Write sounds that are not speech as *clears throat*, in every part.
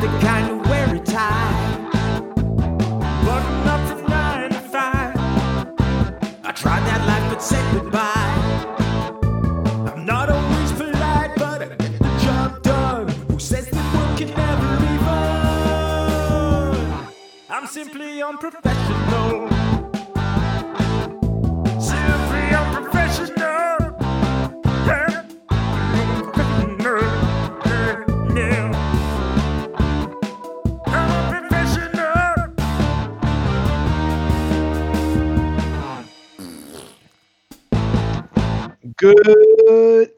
the kind wear a tie. From nine to five. I tried that life but said goodbye. I'm not always polite, but I get the job done. Who says can never be? I'm simply unprofessional.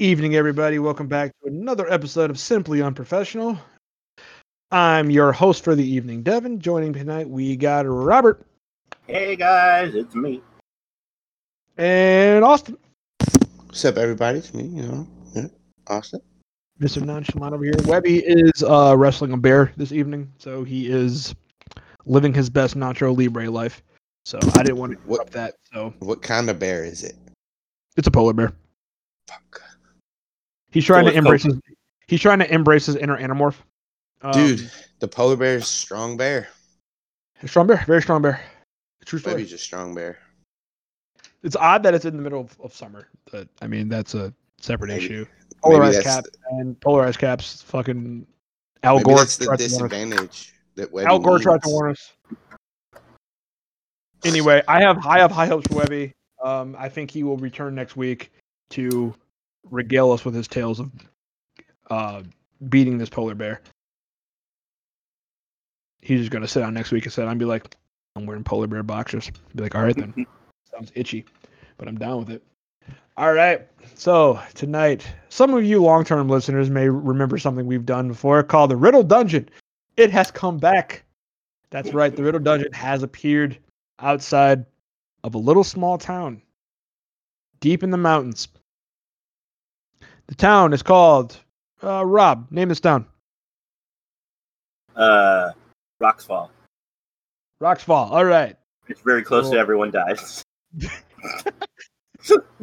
Evening, everybody. Welcome back to another episode of Simply Unprofessional. I'm your host for the evening, Devin. Joining tonight, we got Robert Hey guys, it's me. and Austin. What's up, everybody? It's me, you know, yeah, Austin. Mr. Nonchalant over here. Webby is uh, wrestling a bear this evening, so he is living his best Nacho Libre life. So I didn't want to What- that. So What kind of bear is it? it's a polar bear. Fuck. He's trying So to embrace his. He's trying to embrace his inner anamorph. Um, Dude, the polar bear is strong bear. strong bear, very strong bear. True story. Maybe just strong bear. It's odd that it's in the middle of, of summer. But I mean, that's a separate Maybe- issue. Polarized that's, cap and polarized caps. Fucking Al maybe Gore. that's the tried to warn us. disadvantage that Webby Al Gore tried to warn us. Anyway, I have I have high hopes for Webby. Um, I think he will return next week to regale us with his tales of uh, beating this polar bear. He's just gonna sit down next week and sit down and be like, "I'm wearing polar bear boxers." Be like, "All right then." *laughs* Sounds itchy, but I'm down with it. All right. So tonight, some of you long-term listeners may remember something we've done before called the Riddle Dungeon. It has come back. That's right. The Riddle Dungeon has appeared outside of a little small town deep in the mountains. The town is called uh, Rob. Name this town. Uh, Rocks Fall. Roxfall. All right. It's very close Cool. to everyone dies. *laughs*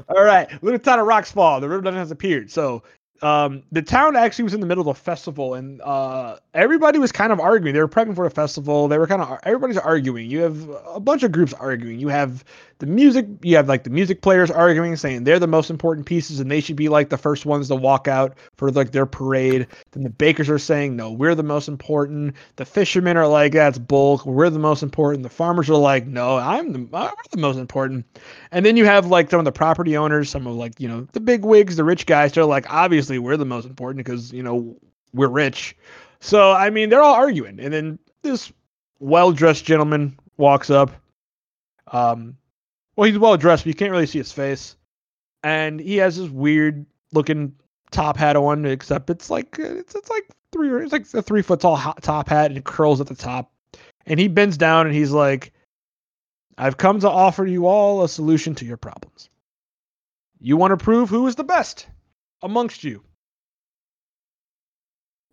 All right, little town of Roxfall. The riddle dungeon has appeared. So, um, the town actually was in the middle of a festival, and uh, everybody was kind of arguing. They were prepping for a festival. They were kind of everybody's arguing. You have a bunch of groups arguing. You have the music. You have like the music players arguing, saying they're the most important pieces, and they should be like the first ones to walk out for like their parade. Then the bakers are saying, no, we're the most important. The fishermen are like, that's bulk. We're the most important. The farmers are like, no, I'm the, I'm the most important. And then you have like some of the property owners, some of like, you know, the big wigs, the rich guys. They're like, obviously, we're the most important because, you know, we're rich. So, I mean, they're all arguing. And then this well dressed gentleman walks up. Um, well, he's well dressed, but you can't really see his face. And he has this weird looking top hat on, except it's like, it's, it's like three, it's like a three foot tall top hat and it curls at the top. And he bends down and he's like, I've come to offer you all a solution to your problems. You want to prove who is the best amongst you?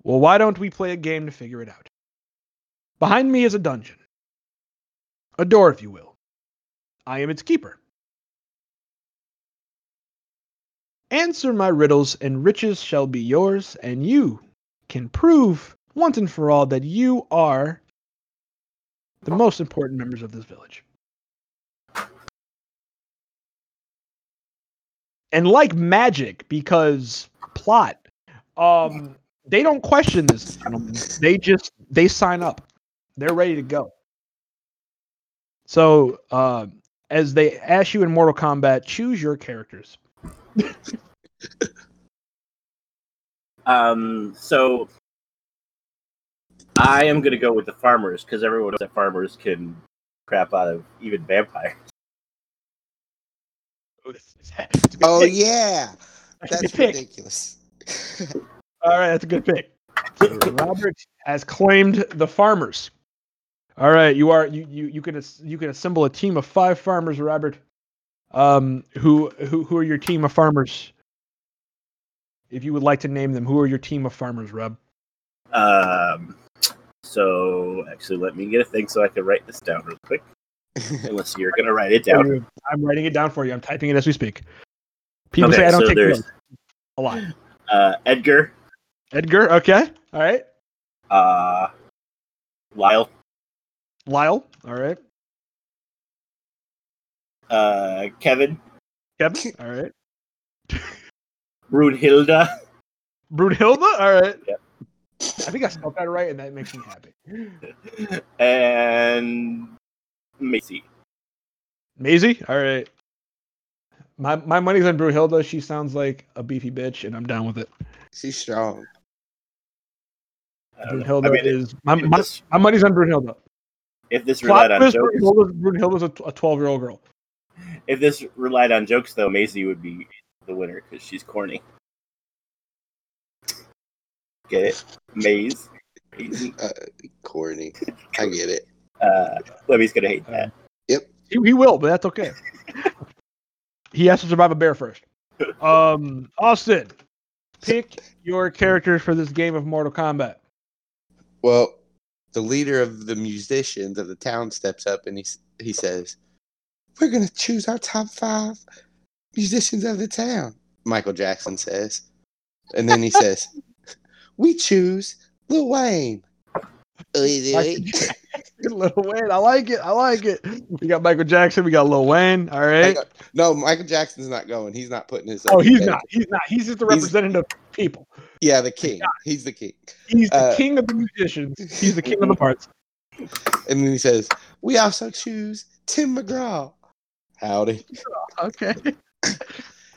Well, why don't we play a game to figure it out? Behind me is a dungeon, a door, if you will. I am its keeper. Answer my riddles, and riches shall be yours, and you can prove once and for all that you are the most important members of this village. and like magic because plot um they don't question this gentleman they just they sign up they're ready to go so uh as they ask you in mortal kombat choose your characters *laughs* Um, so I am gonna go with the farmers because everyone knows that farmers can crap out of even vampires. It's *laughs* a good Oh yeah, That's a good that's pick. ridiculous. all right that's a good pick *laughs* robert has claimed the farmers all right you are you you, you can you can assemble a team of five farmers robert. Um who who who are your team of farmers? If you would like to name them who are your team of farmers rob? Um, so actually, let me get a thing so I can write this down real quick. *laughs* Unless you're gonna write it down. i'm writing it down for you. I'm typing it as we speak. People Okay, say i don't so take there's- notes. A lot. Uh, Edgar, edgar okay. All right. Uh, Lyle, Lyle. All right. uh, Kevin, Kevin. *laughs* All right. Brunhilde, Brunhilde. All right. Yep. I think I spelled that right, and that makes me happy. *laughs* and Macy. Maisie. All right. My my money's on Brunhilde. She sounds like a beefy bitch, and I'm down with it. She's strong. I don't know. Brunhilde I mean, is my, if, my, my money's on Brunhilde. If this relied on twist: jokes, Brunhilde, Brunhilde's a 12 year old girl. if this relied on jokes, though, Maisie would be the winner because she's corny. Get it? Maze. Maisie. Uh, corny. I get it. Uh, Webby's gonna hate that. He, he will, but that's okay. *laughs* he has to survive a bear first. Um, Austin, pick *laughs* your characters for this game of Mortal Kombat. Well, the leader of the musicians of the town steps up and he he says, "We're gonna choose our top five musicians of the town." Michael Jackson says, and then he *laughs* says, "We choose Lil Wayne." Michael *laughs* Little Wayne, I like it. I like it. We got Michael Jackson. We got Lil Wayne. All right. No, Michael Jackson's not going. He's not putting his. Oh, he's not. He's not. He's just the He's- representative of people. Yeah, the king. He's the king. He's the Uh, king of the musicians. He's the king of the *laughs* parts. And then he says, "We also choose Tim McGraw." Howdy. *laughs* Okay. *laughs*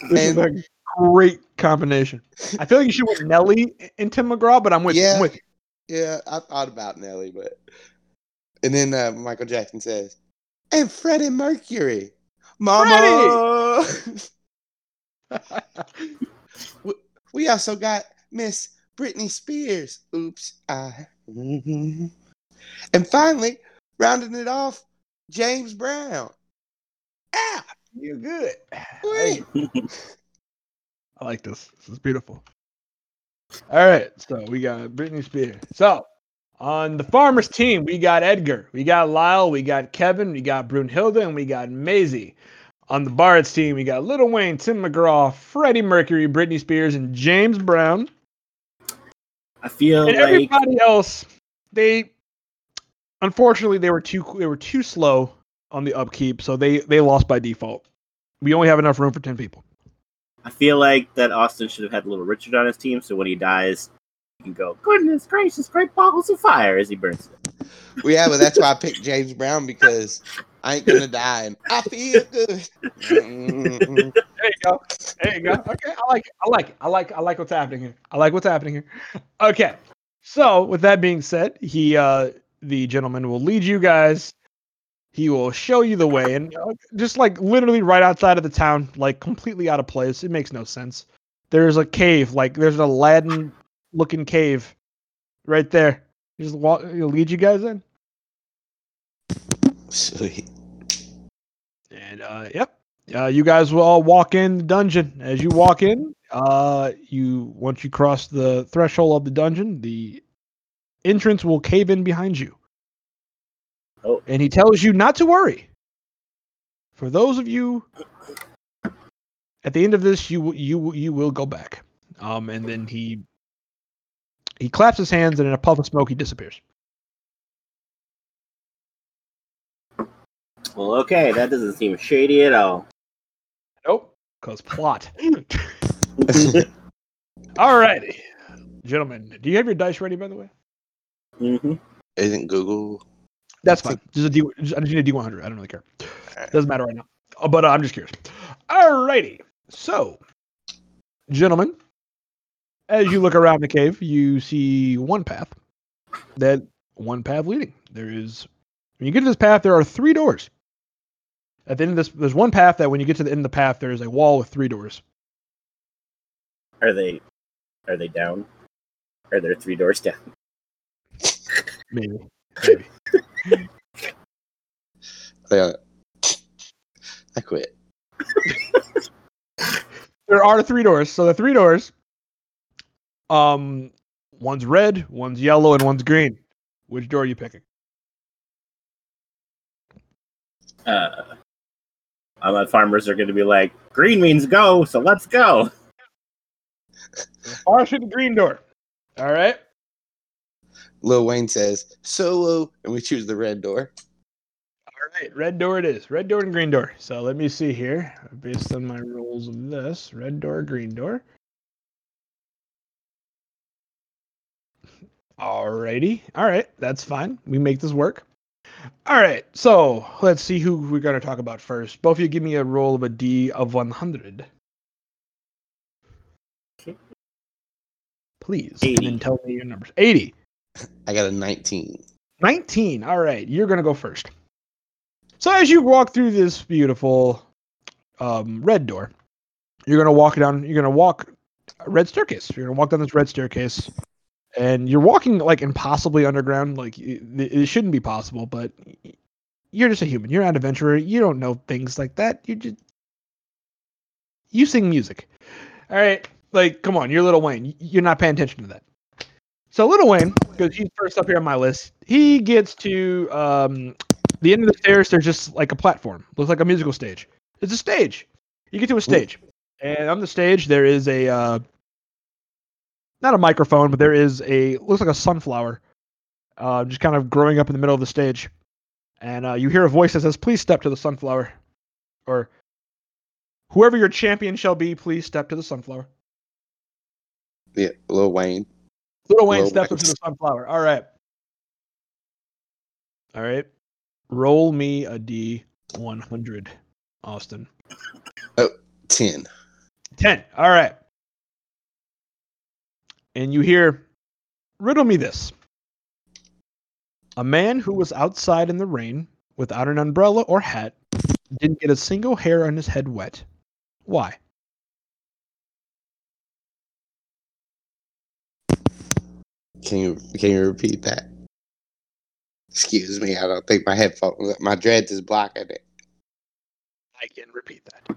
This is a great combination. I feel like you should win Nelly and Tim McGraw, but I'm with. Yeah. I'm with you. Yeah, I thought about Nelly, but and then uh, Michael Jackson says, "And Freddie Mercury, Mama." we, we also got Miss Britney Spears. Oops, I. And finally, rounding it off, James Brown. Ah, You're good. wait. *laughs* I like this. This is beautiful. All right, so we got Britney Spears. So on the farmers team, we got Edgar, we got Lyle, we got Kevin, we got Brunhilde, and we got Maisie. On the Bards team, we got Little Wayne, Tim McGraw, Freddie Mercury, Britney Spears, and James Brown. I feel And like everybody else, they unfortunately they were too they were too slow on the upkeep, so they they lost by default. We only have enough room for ten people. I feel like that Austin should have had a Little Richard on his team, so when he dies, he can go, "Goodness gracious, great balls of fire!" as he burns it. Well, yeah, but that's why I picked James Brown because I ain't gonna die and I feel good. Mm-mm. There you go. There you go. Okay, I like it. I like it. I like I like what's happening here. I like what's happening here. Okay. So with that being said, he uh the gentleman will lead you guys. He will show you the way and uh, just like literally right outside of the town, like completely out of place. It makes no sense. There's a cave, like there's an Aladdin looking cave right there. Just walk he'll lead you guys in. Sweet. *laughs* And uh, yep, uh, you guys will all walk in the dungeon. As you walk in, uh, you once you cross the threshold of the dungeon, the entrance will cave in behind you. Oh. And he tells you not to worry. For those of you at the end of this, you will- you will- you will go back. Um, and then he he claps his hands, and in a puff of smoke, he disappears. Well, okay, that doesn't seem shady at all. Nope, cause plot. *laughs* Alrighty, gentlemen, do you have your dice ready? By the way, Mm-hmm. Isn't Google? that's fine. Just a D. Just, I just need a D one hundred. I don't really care. Doesn't matter right now. Uh, But uh, I'm just curious. Alrighty, so, gentlemen, as you look around the cave, you see one path. That one path leading. There is. When you get to this path, there are three doors. At the end of this, there's one path that when you get to the end of the path, there is a wall with three doors. Are they? Are they down? Are there three doors down? Maybe. Maybe. *laughs* Yeah. I quit. there are three doors. So the three doors, um, one's red, one's yellow, and one's green. Which door are you picking? Uh, I'm on farmers are going to be like, "Green means go, so let's go." *laughs* Far should the green door. All right. Lil Wayne says solo, and we choose the red door. All right, red door it is. Red door and green door. So let me see here. Based on my rules of this, red door, green door. Alrighty. All right, that's fine. We make this work. All right, so let's see who we're going to talk about first. Both of you give me a roll of a D of 100. Okay. Please. And then tell me your numbers. 80. I got a 19. 19. All right, you're going to go first. So as you walk through this beautiful um, red door, you're going to walk down, you're going to walk a red staircase. You're going to walk down this red staircase and you're walking like impossibly underground. Like it, it shouldn't be possible, but you're just a human. You're not an adventurer. You don't know things like that. You just you sing music. All right, like come on, you're Little Wayne. You're not paying attention to that. So Little Wayne, because he's first up here on my list, he gets to um, the end of the stairs. There's just like a platform. Looks like a musical stage. It's a stage. You get to a stage, and on the stage there is a uh, not a microphone, but there is a looks like a sunflower, uh, just kind of growing up in the middle of the stage, and uh, you hear a voice that says, "Please step to the sunflower," or "Whoever your champion shall be, please step to the sunflower." Yeah, Lil Wayne. Little Wayne Lil steps Wayne. to the sunflower. All right. All right. Roll me a D one hundred, Austin. Oh, 10. 10. All right. And you hear, riddle me this. A man who was outside in the rain without an umbrella or hat didn't get a single hair on his head wet. Why? Can you can you repeat that? Excuse me, I don't think my headphone my dreads is blocking it. I can repeat that.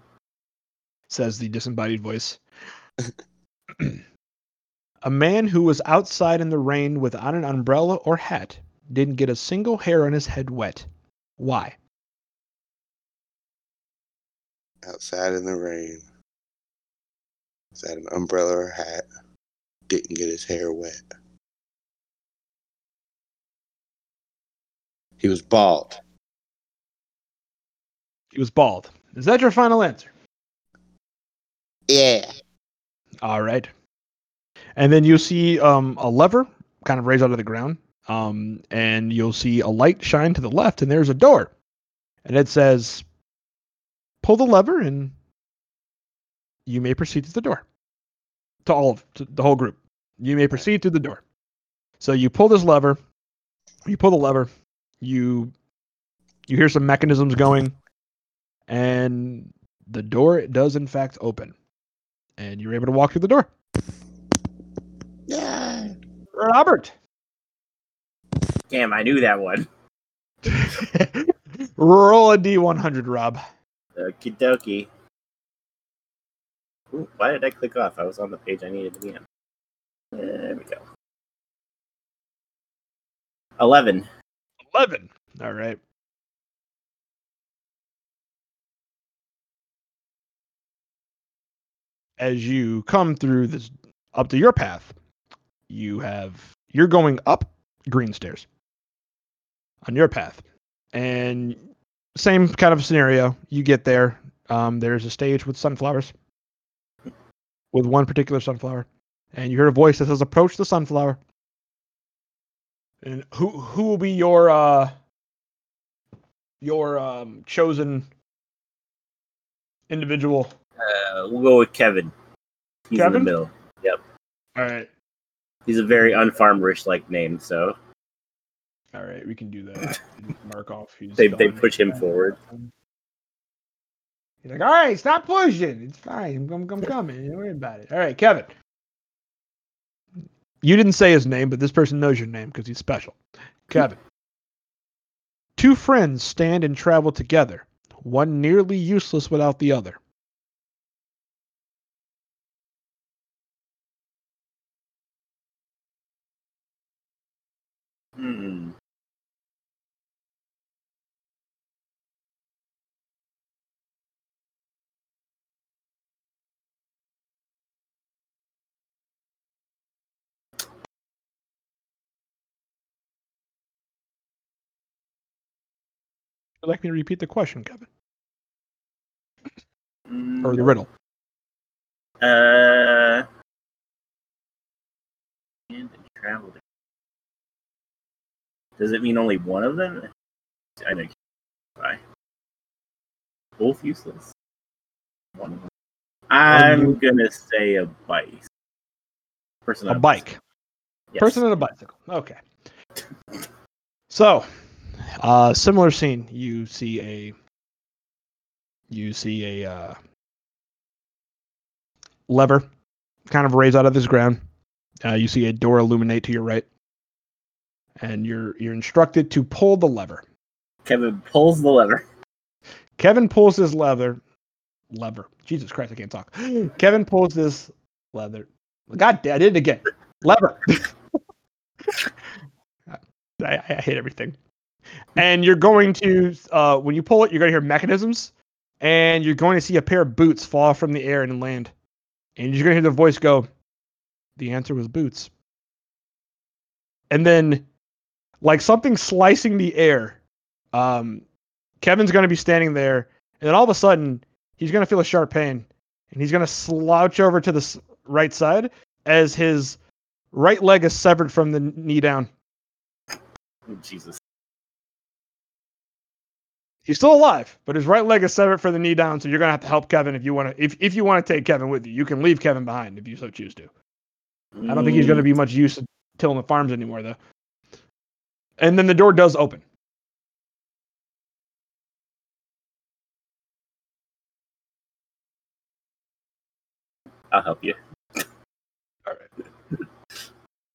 Says the disembodied voice. *laughs* a man who was outside in the rain without an umbrella or hat didn't get a single hair on his head wet. Why? Outside in the rain. Without an umbrella or hat. Didn't get his hair wet. He was bald. He was bald. Is that your final answer? Yeah. All right. And then you'll see um, a lever kind of raised out of the ground. Um, and you'll see a light shine to the left, and there's a door. And it says, pull the lever, and you may proceed to the door. To all of to the whole group. You may proceed to the door. So you pull this lever, you pull the lever, you you hear some mechanisms going, and the door does in fact open. And you're able to walk through the door. Robert. Damn, I knew that one. *laughs* Roll a D100, Rob. Okie dokie. Ooh, why did I click off? I was on the page I needed to be on. There we go. 11. 11. All right. As you come through this up to your path, you have you're going up green stairs on your path. And same kind of scenario. You get there. Um, there's a stage with sunflowers, with one particular sunflower, and you hear a voice that says, "Approach the sunflower." And who who will be your uh your um chosen individual? Uh, we'll go with Kevin. He's in Kevin? the middle. Yep. All right. He's a very unfarmerish like name, so All right, we can do that. *laughs* Mark off. He's They- they push him forward. He's like, all right, stop pushing. It's fine. I'm, I'm, I'm coming. Don't worry about it. All right, Kevin. You didn't say his name, but this person knows your name because he's special. Kevin. Two friends stand and travel together, one nearly useless without the other. Mm-hmm. Mm. Would like me to repeat the question, Kevin? Mm. Or the riddle? Uh. And does it mean only one of them? I know. Why? Both useless. One of them. I'm gonna say a bike. Person on A bike. Yes. Person on a bicycle. Okay. So, uh, similar scene. You see a. You see a uh, lever, kind of raise out of this ground. Uh, you see a door illuminate to your right, and you're you're instructed to pull the lever. Kevin pulls the lever. Kevin pulls his leather lever. Jesus Christ, I can't talk. *gasps* Kevin pulls this leather. God damn, I did it again. Lever. *laughs* I, I hate everything. And you're going to, uh, when you pull it, you're going to hear mechanisms, and you're going to see a pair of boots fall from the air and land. And you're going to hear the voice go, The answer was boots. And then, like something slicing the air, um, Kevin's going to be standing there, and then all of a sudden, he's going to feel a sharp pain, and he's going to slouch over to the s- right side as his right leg is severed from the knee down. Oh, Jesus. He's still alive, but his right leg is severed from the knee down. So you're gonna have to help Kevin if you want to. If if you want to take Kevin with you, you can leave Kevin behind if you so choose to. I don't think he's gonna be much use to tilling the farms anymore, though. And then the door does open. I'll help you. *laughs* All right.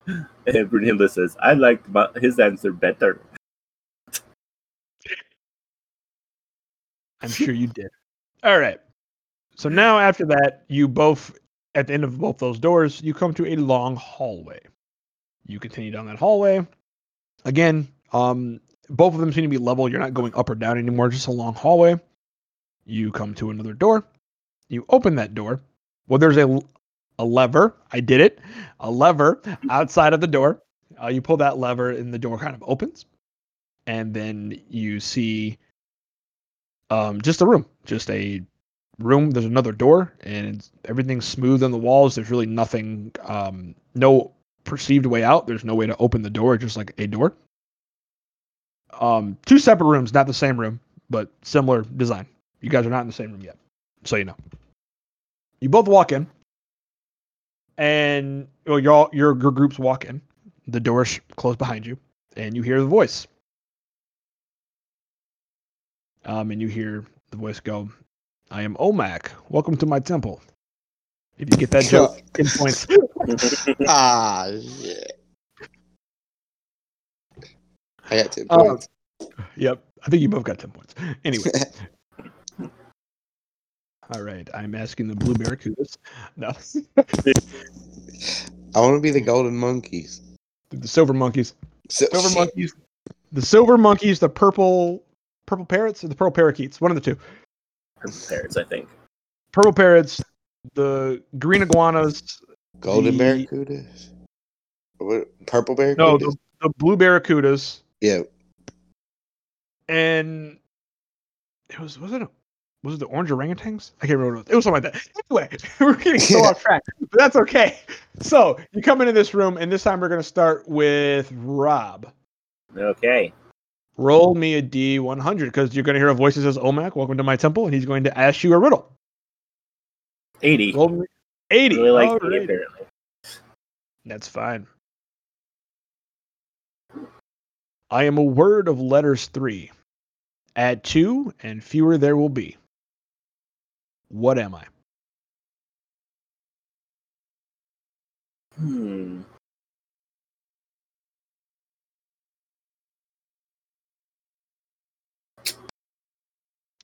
*laughs* And Brunhilde says, I liked my, his answer better. I'm sure you did. All right. So now after that, you both at the end of both those doors, you come to a long hallway. You continue down that hallway. Again, um, both of them seem to be level. You're not going up or down anymore, just a long hallway. You come to another door. You open that door. Well, there's a a lever. I did it. A lever outside of the door. Uh, you pull that lever, and the door kind of opens. And then you see um, just a room, just a room. There's another door, and everything's smooth on the walls. There's really nothing, um, no perceived way out. There's no way to open the door, just like a door. Um, two separate rooms, not the same room, but similar design. You guys are not in the same room yet, so you know. You both walk in, and well, your your your groups walk in. The doors close behind you, and you hear the voice. Um, and you hear the voice go, "I am Olmec. Welcome to my temple." If you get that *laughs* joke, ten points. *laughs* *laughs* ah, shit. I got 10 Oh. points. Yep, I think you both got ten points. Anyway, *laughs* all right. I'm asking the blue barracudas. *laughs* No, I want to be the golden monkeys. the silver monkeys. So, Silver shit. monkeys. The silver monkeys. The purple, purple parrots, or the purple parakeets. One of the two. Purple Parrots, I think. Purple parrots. The green iguanas. Golden the- barracudas? What, purple barracudas? No, the, the blue barracudas. yeah. and it was was it a, was it the orange orangutans? I can't remember. What it, was. it was something like that. Anyway, *laughs* we're getting so off track, but that's okay. So you come into this room, and this time we're gonna start with Rob. Okay. Roll me a D one hundred because you're gonna hear a voice that says, "Olmec, welcome to my temple," and he's going to ask you a riddle. 80. Roll me eighty. really like me, Alrighty. apparently. That's fine. I am a word of letters three. Add two, and fewer there will be. What am I? Hmm.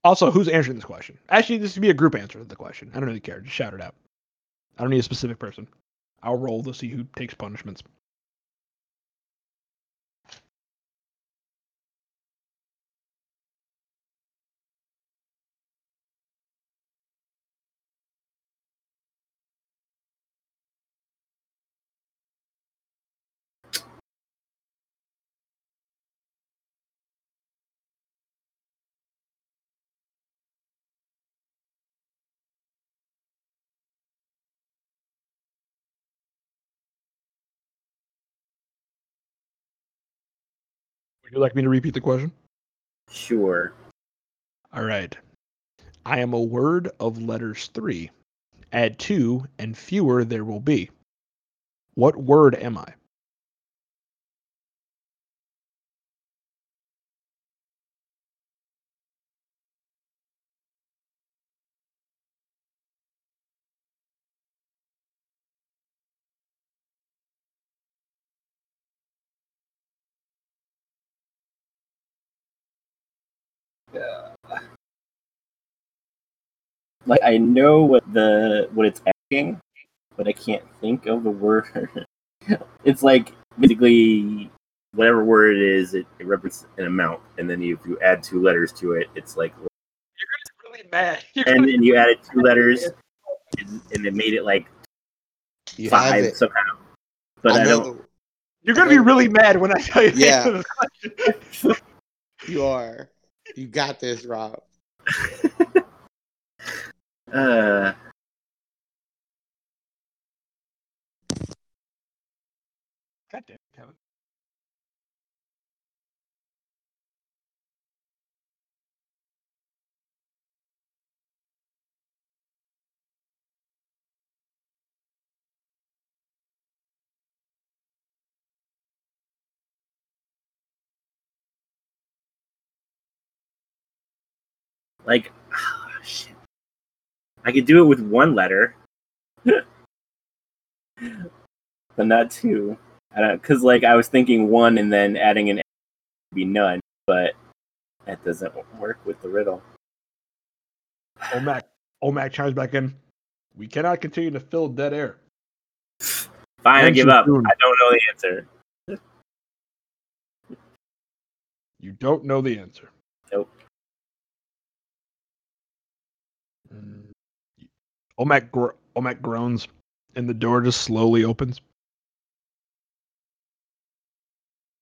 Also, who's answering this question? Actually, this would be a group answer to the question. I don't really care. Just shout it out. I don't need a specific person. I'll roll to see who takes punishments. You like me to repeat the question? Sure. All right. I am a word of letters three. Add two, and fewer there will be. What word am I? Like I know what the what it's asking, but I can't think of the word. *laughs* it's like basically whatever word it is, it, it represents an amount, and then if you add two letters to it, it's like, You're gonna be really mad. *laughs* and then you added two letters, and, and it made it like You five it. somehow. But I, know don't. the- You're gonna be really mad when I tell you the Yeah. answer to this question. *laughs* you are. You got this, Rob. *laughs* Uh, God damn, like, *sighs* shit. I could do it with one letter, *laughs* but not two. I don't because like I was thinking one and then adding an would be none, but that doesn't work with the riddle. *sighs* Olmec. Olmec chimes back in. We cannot continue to fill dead air. Fine, I give up. soon. I don't know the answer. You don't know the answer. Mm. Olmec, gro- groans, and the door just slowly opens.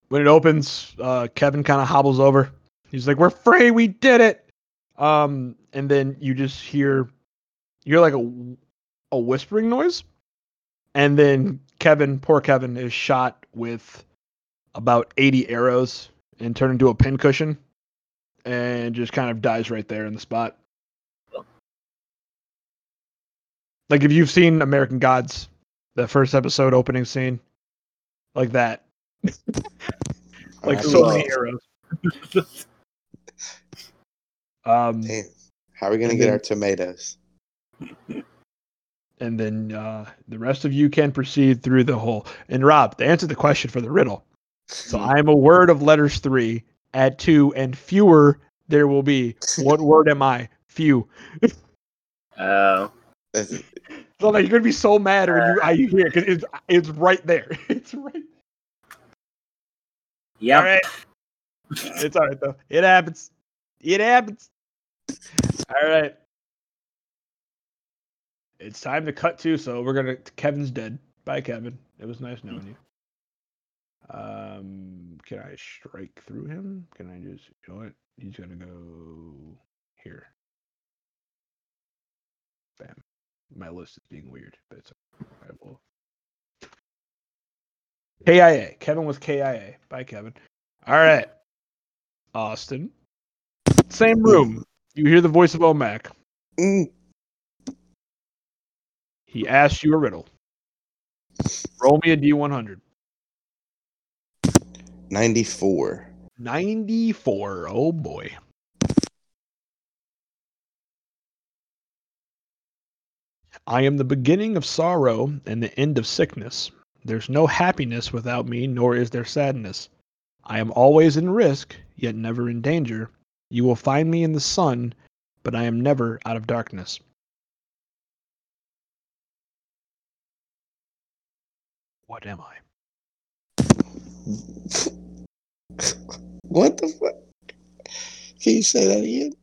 When it opens, uh, Kevin kind of hobbles over. He's like, "We're free. We did it." Um, and then you just hear, you hear like a a whispering noise, and then Kevin, poor Kevin, is shot with about eighty arrows and turned into a pincushion, and just kind of dies right there in the spot. Like if you've seen American Gods, the first episode opening scene, like that, *laughs* like I so have many to- arrows. *laughs* um, Damn. How are we gonna get then- our tomatoes? *laughs* and then uh, the rest of you can proceed through the whole. And Rob, to answer the question for the riddle, so I am a word of letters three. Add two, and fewer there will be. What word am I? Few. Uh, That's- So like you're gonna be so mad when you I you hear it because it's it's right there. *laughs* It's right. yeah. All right. It's all right though. It happens. It happens. All right. It's time to cut to. So we're gonna. Kevin's dead. Bye, Kevin. It was nice knowing you. Um, can I strike through him? Can I just? You know what? He's gonna go here. Bam. My list is being weird, but it's I will. KIA. Kevin was KIA. Bye, Kevin. All right. Austin. Same room. You hear the voice of Olmec. Mm, He asks you a riddle. Roll me a D100. 94. 94. Oh boy. I am the beginning of sorrow and the end of sickness. There's no happiness without me, nor is there sadness. I am always in risk, yet never in danger. You will find me in the sun, but I am never out of darkness. What am I? what the fuck? Can you say that again?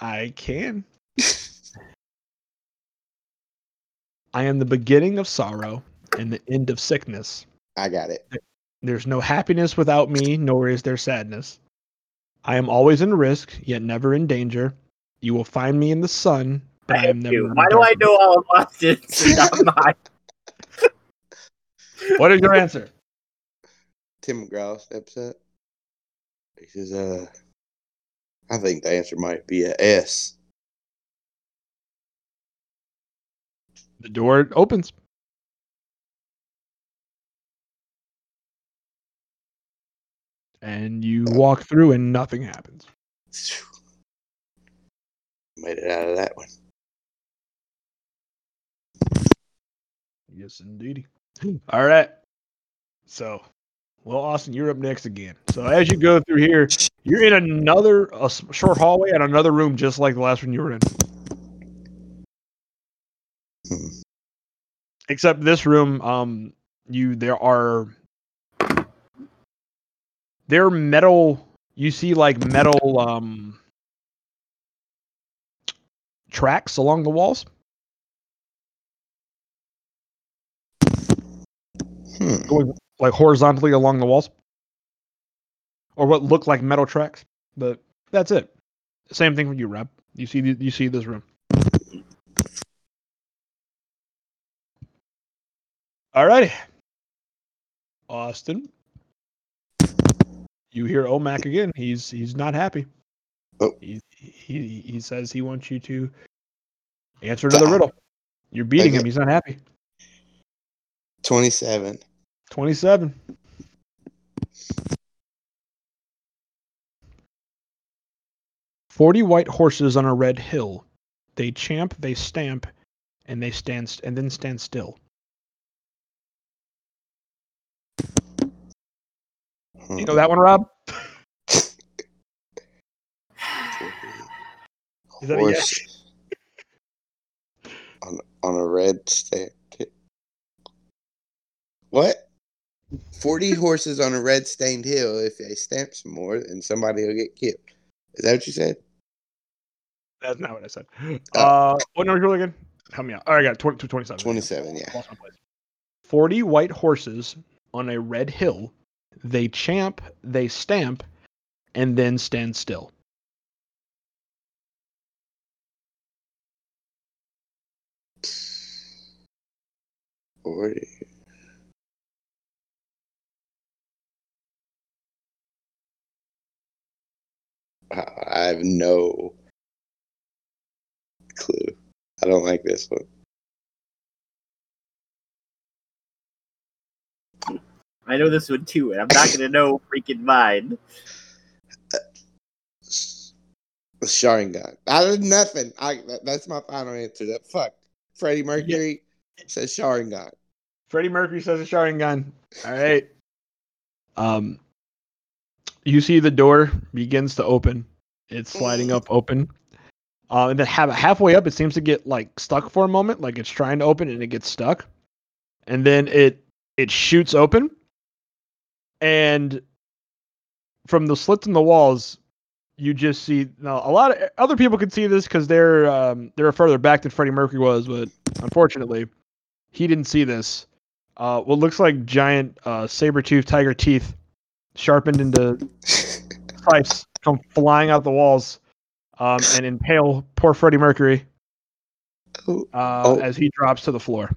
I can. *laughs* I am the beginning of sorrow and the end of sickness. I got it. There's no happiness without me, nor is there sadness. I am always in risk, yet never in danger. You will find me in the sun, but I, I am have never. in Why do I know all of Austin's and not mine? *laughs* What is your answer? Tim McGraw steps up. He says, uh, I think the answer might be a S. The door opens. And you walk through and nothing happens. *sighs* Made it out of that one. Yes, indeedy. All right. So, well, Austin, you're up next again. So as you go through here, you're in another a short hallway and another room just like the last one you were in. Hmm. Except this room, um, you there are there are metal. You see like metal um tracks along the walls. Hmm. going like horizontally along the walls, or what look like metal tracks. But that's it. Same thing for you, Rob. You see, you see this room. Alrighty, Austin. You hear Olmec again. He's he's not happy. Oh. He, he he says he wants you to answer another riddle. You're beating him. He's not happy. 27. 27. Forty white horses on a red hill. They champ, they stamp, and they stand st- and then stand still. You know that one, Rob? *sighs* Is that a Horse on on a red stand. What? Forty horses on a red stained hill. If they stamp some more, then somebody will get killed. Is that what you said? That's not what I said. Oh. Uh, what number really again? Help me out. Oh, I got it, 20, 27. Twenty-seven. Yeah. Lost my place. 40 white horses on a red hill. They champ, they stamp, and then stand still. Forty. I I have no clue. I don't like this one. I know this one too, and I'm not gonna know freaking mine. The Sharingan. I did nothing. I that, that's my final answer. That fuck. Freddie Mercury says Sharingan. Freddie Mercury says a Sharingan. All right. Um, you see the door begins to open. It's sliding up open. Uh, and then have, halfway up, it seems to get like stuck for a moment, like it's trying to open and it gets stuck. And then it it shoots open. And from the slits in the walls, you just see now a lot of other people could see this because they're um, they're further back than Freddie Mercury was, but unfortunately, he didn't see this. Uh, what looks like giant uh, saber-toothed tiger teeth, sharpened into *laughs* stripes, come flying out the walls um, and impale poor Freddie Mercury oh, uh, Oh. as he drops to the floor.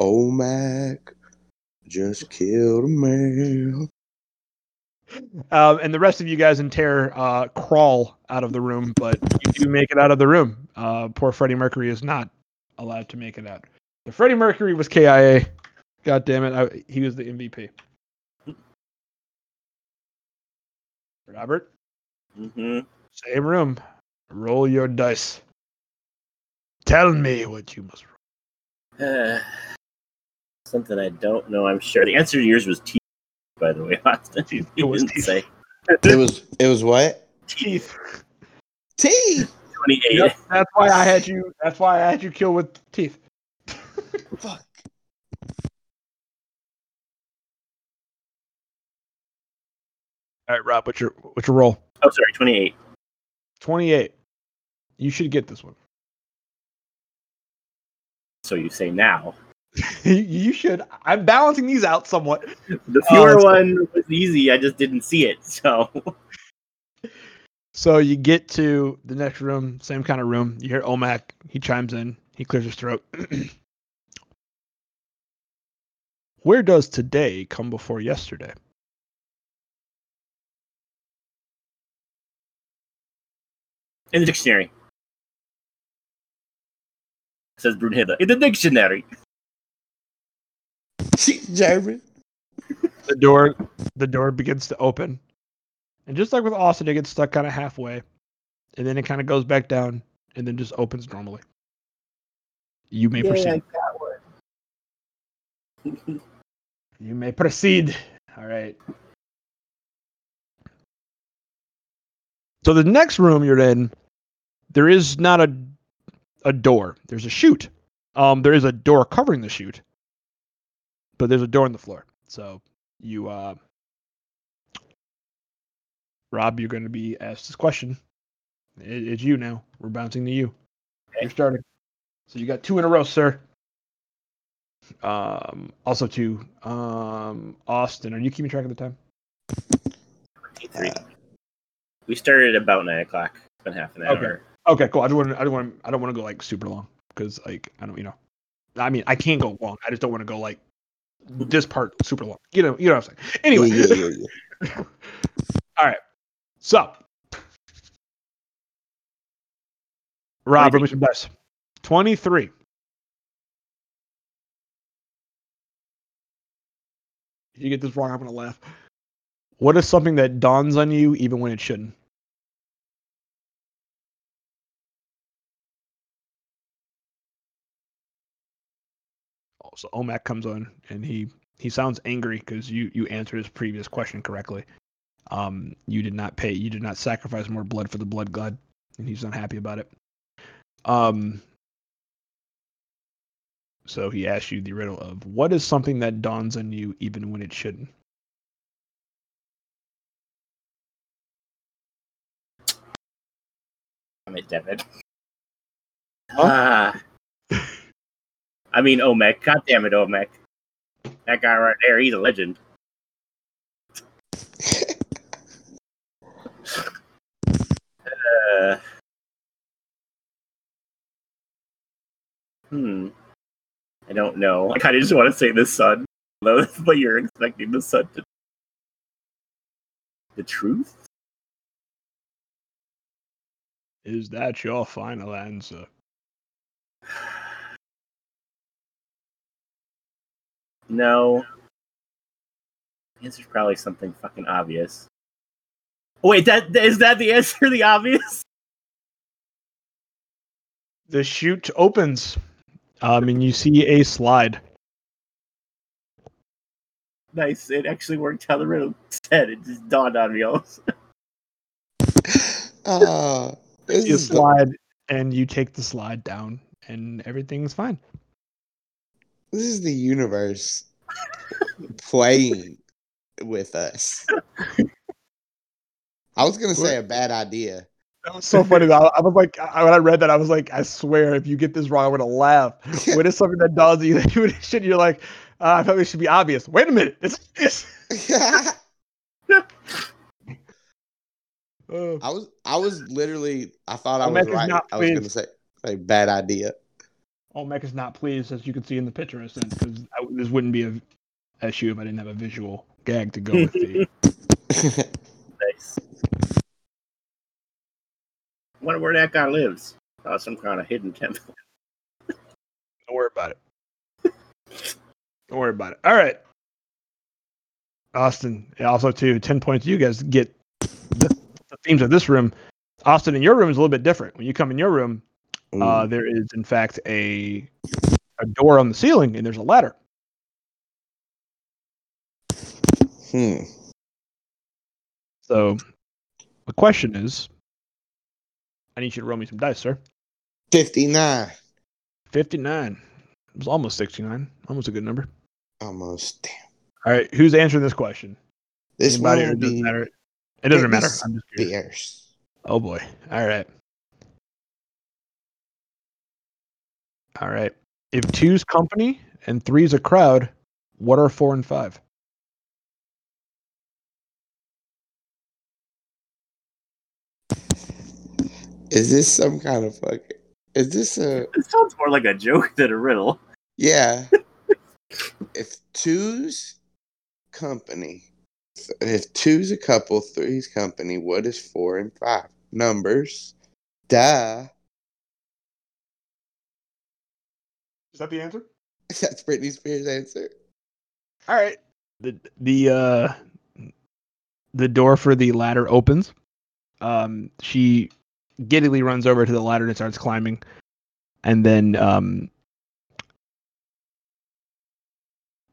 Olmec just killed a man. Um, and the rest of you guys in terror uh, crawl out of the room, but you do make it out of the room. Uh, poor Freddie Mercury is not allowed to make it out. The Freddie Mercury was KIA. God damn it, I, he was the MVP. Robert, hmm same room. Roll your dice. Tell me what you must roll. *sighs* Something I don't know. I'm sure the answer to yours was teeth. By the way, *laughs* Austin. It You was didn't teeth. say It was it was what? Teeth. Teeth. 28. Yep, that's why I had you. That's why I had you kill with teeth. *laughs* Fuck. All right, Rob, what's your what's your roll? Oh, sorry, 28. Twenty-eight. You should get this one. So you say now. You, should. I'm balancing these out somewhat. The fewer that's- one was easy. I just didn't see it. So So you get to the next room, same kind of room. You hear Olmec. He chimes in. He clears his throat. *clears throat* Where does today come before yesterday? In the dictionary. Says Brunhilde. In the dictionary. *laughs* She's German. The door the door begins to open. And just like with Austin, it gets stuck kind of halfway. And then it kind of goes back down and then just opens normally. You may proceed. got one. *laughs* You may proceed. All right. So the next room you're in, there is not a a door. There's a chute. Um, there is a door covering the chute, but there's a door in the floor. So you, uh, Rob, you're going to be asked this question. It, it's you now. We're bouncing to you. You're starting. So you got two in a row, sir. Um, also two. um Austin. Are you keeping track of the time? Three. We started about nine o'clock. It's been half an hour. Okay. Okay, cool. I don't want to. I don't want. I don't want to go like super long because like I don't. You know, I mean, I can't go long. I just don't want to go like this part super long. You know. You know what I'm saying. Anyway. Yeah, yeah, yeah, yeah. *laughs* All right. So, Rob, roll me some dice. Twenty-three. If you get this wrong, I'm gonna laugh. What is something that dawns on you even when it shouldn't? So Olmec comes on and he he sounds angry because you you answered his previous question correctly. Um, you did not pay. You did not sacrifice more blood for the blood god, and he's not happy about it. Um. So he asks you the riddle of what is something that dawns on you even when it shouldn't. Damn it, Devin. Ah. I mean, Olmec. God damn it, Olmec. That guy right there, he's a legend. Uh, hmm. I don't know. I kind of just want to say the sun, though, but you're expecting the sun to. The truth? Is that your final answer? No. The answer's probably something fucking obvious. Wait, that is that the *laughs* answer? The obvious? The chute opens. Um, and you see a slide. Nice. It actually worked how the riddle said. It just dawned on me. Also. *laughs* Ah, this You is the- slide, and you take the slide down, and everything's fine. This is the universe playing with us. I was gonna say a bad idea. That was so funny. Though. I was like, I, when I read that, I was like, I swear, if you get this wrong, I'm gonna laugh. *laughs* When it's something that does you, *laughs* that you would shit, you're like, uh, I thought it should be obvious. Wait a minute, it's this. *laughs* I was I was literally I thought I was right. I was gonna say a bad idea. Olmec is not pleased, as you can see in the picture I sent, because this wouldn't be a issue if I didn't have a visual gag to go with the. *laughs* Nice. Wonder where that guy lives. Uh, some kind of hidden temple. *laughs* Don't worry about it. Don't worry about it. All right. Austin, also too, 10 points. You guys get the, the themes of this room. Austin, in your room is a little bit different. When you come in your room, uh, there is in fact a a door on the ceiling and there's a ladder. hmm. So the question is, I need you to roll me some dice, sir. Fifty nine. 59. It was almost 69. Almost a good number. Almost. Damn. All right, who's answering this question? This Anybody? it doesn't be matter. It doesn't matter. I'm just curious. Oh boy. All right. All right. If two's company and three's a crowd, what are four and five? Is this some kind of fucking? Is this a? It sounds more like a joke than a riddle. Yeah. *laughs* if two's company, if two's a couple, three's company, what is four and five? Numbers. Duh. That the answer? *laughs* That's Britney Spears' answer. All right. The the uh the door for the ladder opens. Um she giddily runs over to the ladder and starts climbing. And then um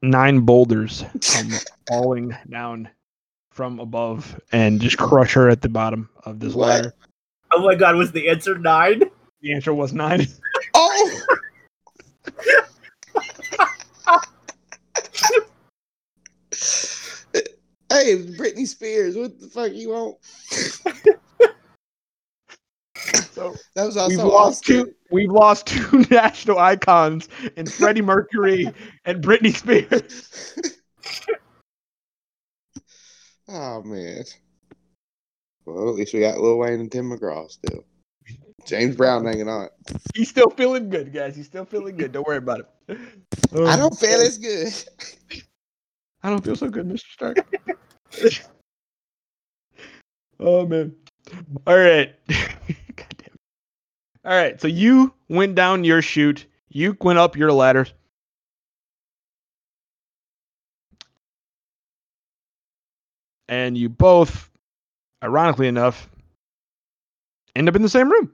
nine boulders come *laughs* falling down from above and just crush her at the bottom of this What? ladder. Oh my god, was the answer nine? The answer was nine. *laughs* *laughs* Hey, Britney Spears, what the fuck you want? *laughs* So That was also we've lost Austin. two we've lost two *laughs* national icons in Freddie Mercury and Britney Spears. Oh man. Well, at least we got Lil Wayne and Tim McGraw still. James Brown hanging on. He's still feeling good, guys. He's still feeling good. Don't worry about it. I Um, don't feel as good. *laughs* I don't feel so good, Mr. Stark. *laughs* oh man. All right. *laughs* God damn it. All right. So you went down your chute. You went up your ladder. And you both, ironically enough, end up in the same room.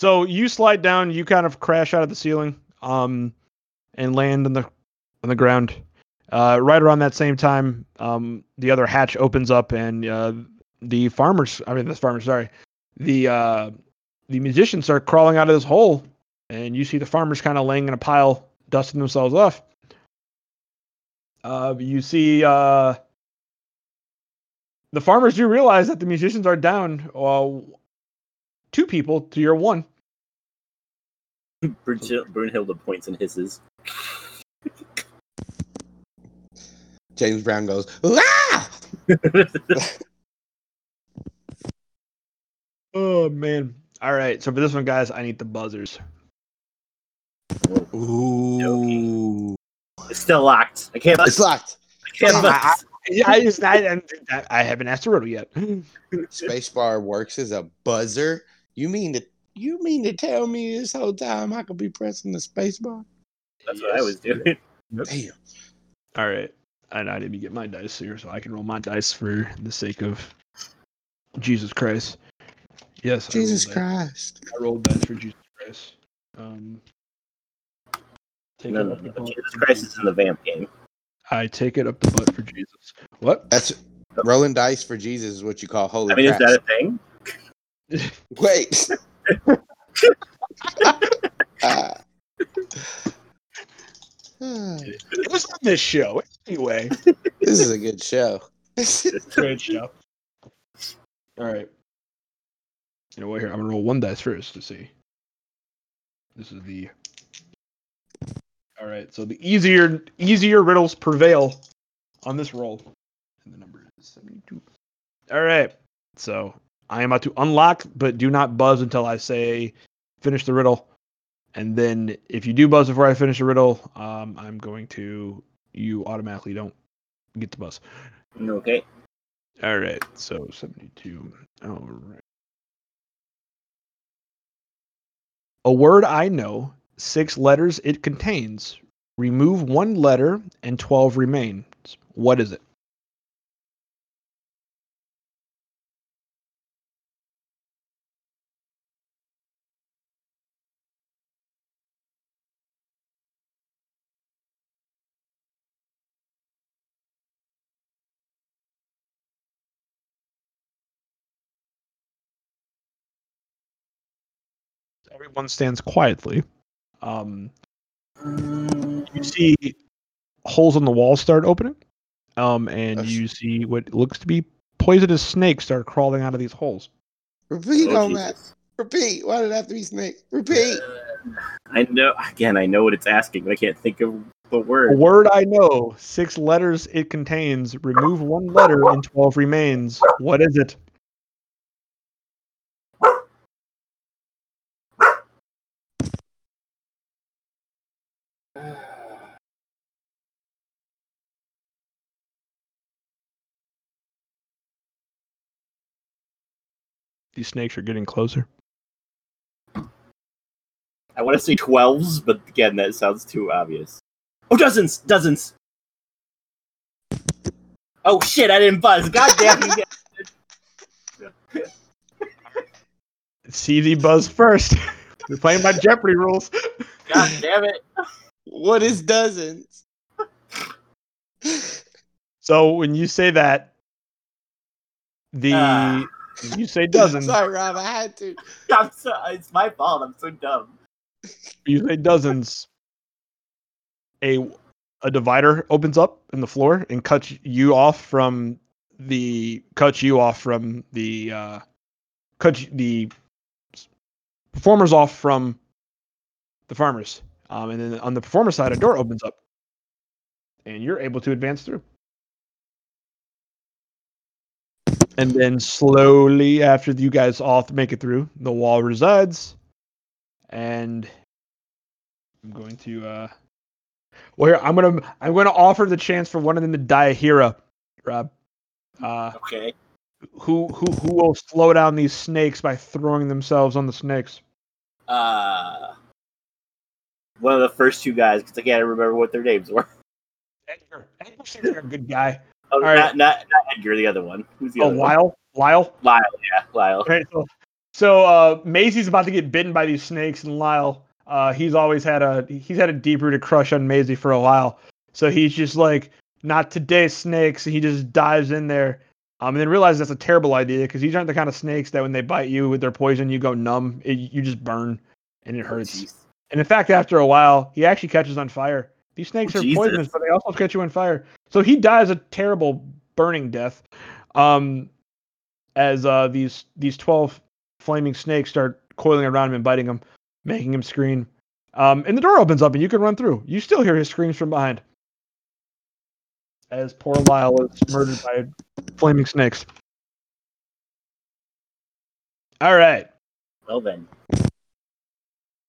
So you slide down, you kind of crash out of the ceiling, um, and land on the on the ground. Uh, right around that same time, um, the other hatch opens up, and uh, the farmers, I mean, the farmer, sorry, the uh, the musicians start crawling out of this hole, and you see the farmers kind of laying in a pile, dusting themselves off. Uh, you see uh, the farmers do realize that the musicians are down. Uh, two people to your one. Brunhilde, Brunhilde points and hisses. James Brown goes, ah! *laughs* Oh man. All right. So for this one, guys, I need the buzzers. Ooh. it's still locked. I can't. It's locked. I can't I- buzz. Yeah, I just I, I, I haven't asked a riddle yet. *laughs* Spacebar works as a buzzer. You mean to you mean to tell me this whole time I could be pressing the spacebar? That's what I was doing. *laughs* Damn. All right. And I didn't get my dice here, so I can roll my dice for the sake of Jesus Christ. Yes. Jesus rolled dice. Christ. I rolled dice for Jesus Christ. Um. Take No, it no, up no. butt Jesus Christ is in the vamp game. I take it up the butt for Jesus. What? That's rolling dice for Jesus is what you call holy I mean, is that a thing? Wait. Ah, It was on this show anyway. this is a good show. Great show. All right. You know what? Here, I'm gonna roll one dice first to see. This is the. All right. So the easier, easier riddles prevail on this roll, and the number is seventy-two. All right. So I am about to unlock, but do not buzz until I say finish the riddle. And then if you do buzz before I finish the riddle, um, I'm going to you automatically don't get the buzz. Okay. All right, so 72. All right. A word I know, six letters it contains. Remove one letter and 12 remains. What is it? Everyone stands quietly. Um, you see holes in the wall start opening, um, and you see what looks to be poisonous snakes start crawling out of these holes. Repeat Oh, on that. Repeat. Why did it have to be snake? Repeat. *sighs* I know. Again, I know what it's asking, but I can't think of the A word. word I know, six letters it contains. Remove one letter and 12 remains. What is it? These snakes are getting closer. I want to say twelves, but again, that sounds too obvious. Oh, dozens, dozens. Oh shit! I didn't buzz. God damn you! CZ *laughs* buzz first. *laughs* We're playing by Jeopardy rules. God damn it! What is dozens? So when you say that, the Ah. You say *laughs* dozens. Sorry, Rob. I had to. *laughs* I'm so, it's my fault. I'm so dumb. you say dozens. A a divider opens up in the floor and cuts you off from the cuts you off from the uh cuts the performers off from the farmers. Um, and then on the performer side, a door opens up, and you're able to advance through. And then slowly, after you guys all make it through, the wall resides, and I'm going to uh well here I'm gonna I'm gonna offer the chance for one of them to die a hero, Rob. Uh Okay. who who who will slow down these snakes by throwing themselves on the snakes? Uh, one of the first two guys, because I can't remember what their names were. Edgar. Edgar seems like a good guy. Oh, All right. not, not not Edgar, the other one. Who's the Oh other one? Lyle. Lyle. Lyle, yeah, Lyle. Okay, so so uh Maisie's about to get bitten by these snakes and Lyle, uh he's always had a he's had a deep rooted crush on Maisie for a while. So he's just like, not today, snakes, and he just dives in there. Um, and then realizes that's a terrible idea because these aren't the kind of snakes that when they bite you with their poison, you go numb. It, you just burn and it hurts. Jeez. And in fact, after a while, he actually catches on fire. These snakes Oh, are Jesus. poisonous, but they also catch you on fire. So he dies a terrible burning death. Um, as uh, these these twelve flaming snakes start coiling around him and biting him, making him scream. Um, and the door opens up and you can run through. You still hear his screams from behind. As poor Lyle is murdered by flaming snakes. All right. Well then,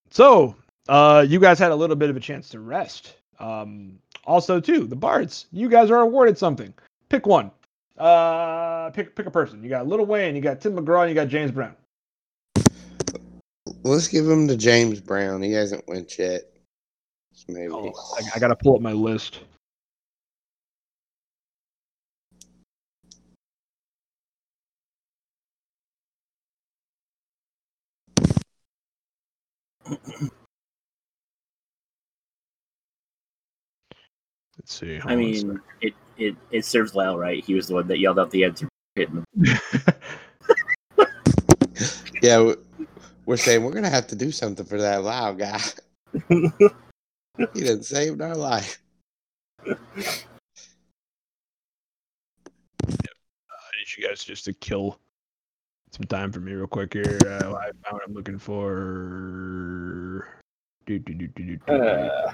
So, uh, you guys had a little bit of a chance to rest. Um, also, too, the bards. You guys are awarded something. Pick one. Uh, pick pick a person. You got Little Wayne. You got Tim McGraw. And you got James Brown. Let's give him to James Brown. He hasn't went yet. Maybe. Oh, I, I gotta pull up my list. Let's see. hold I mean, it, it it serves Lyle right. He was the one that yelled out the answer, hitting *laughs* Yeah, we- we're saying we're gonna have to do something for that loud guy. *laughs* he didn't saved our life. I need you guys just to kill some time for me real quick here. Uh, I found what I'm looking for. Do, do, do, do, do, do. Uh,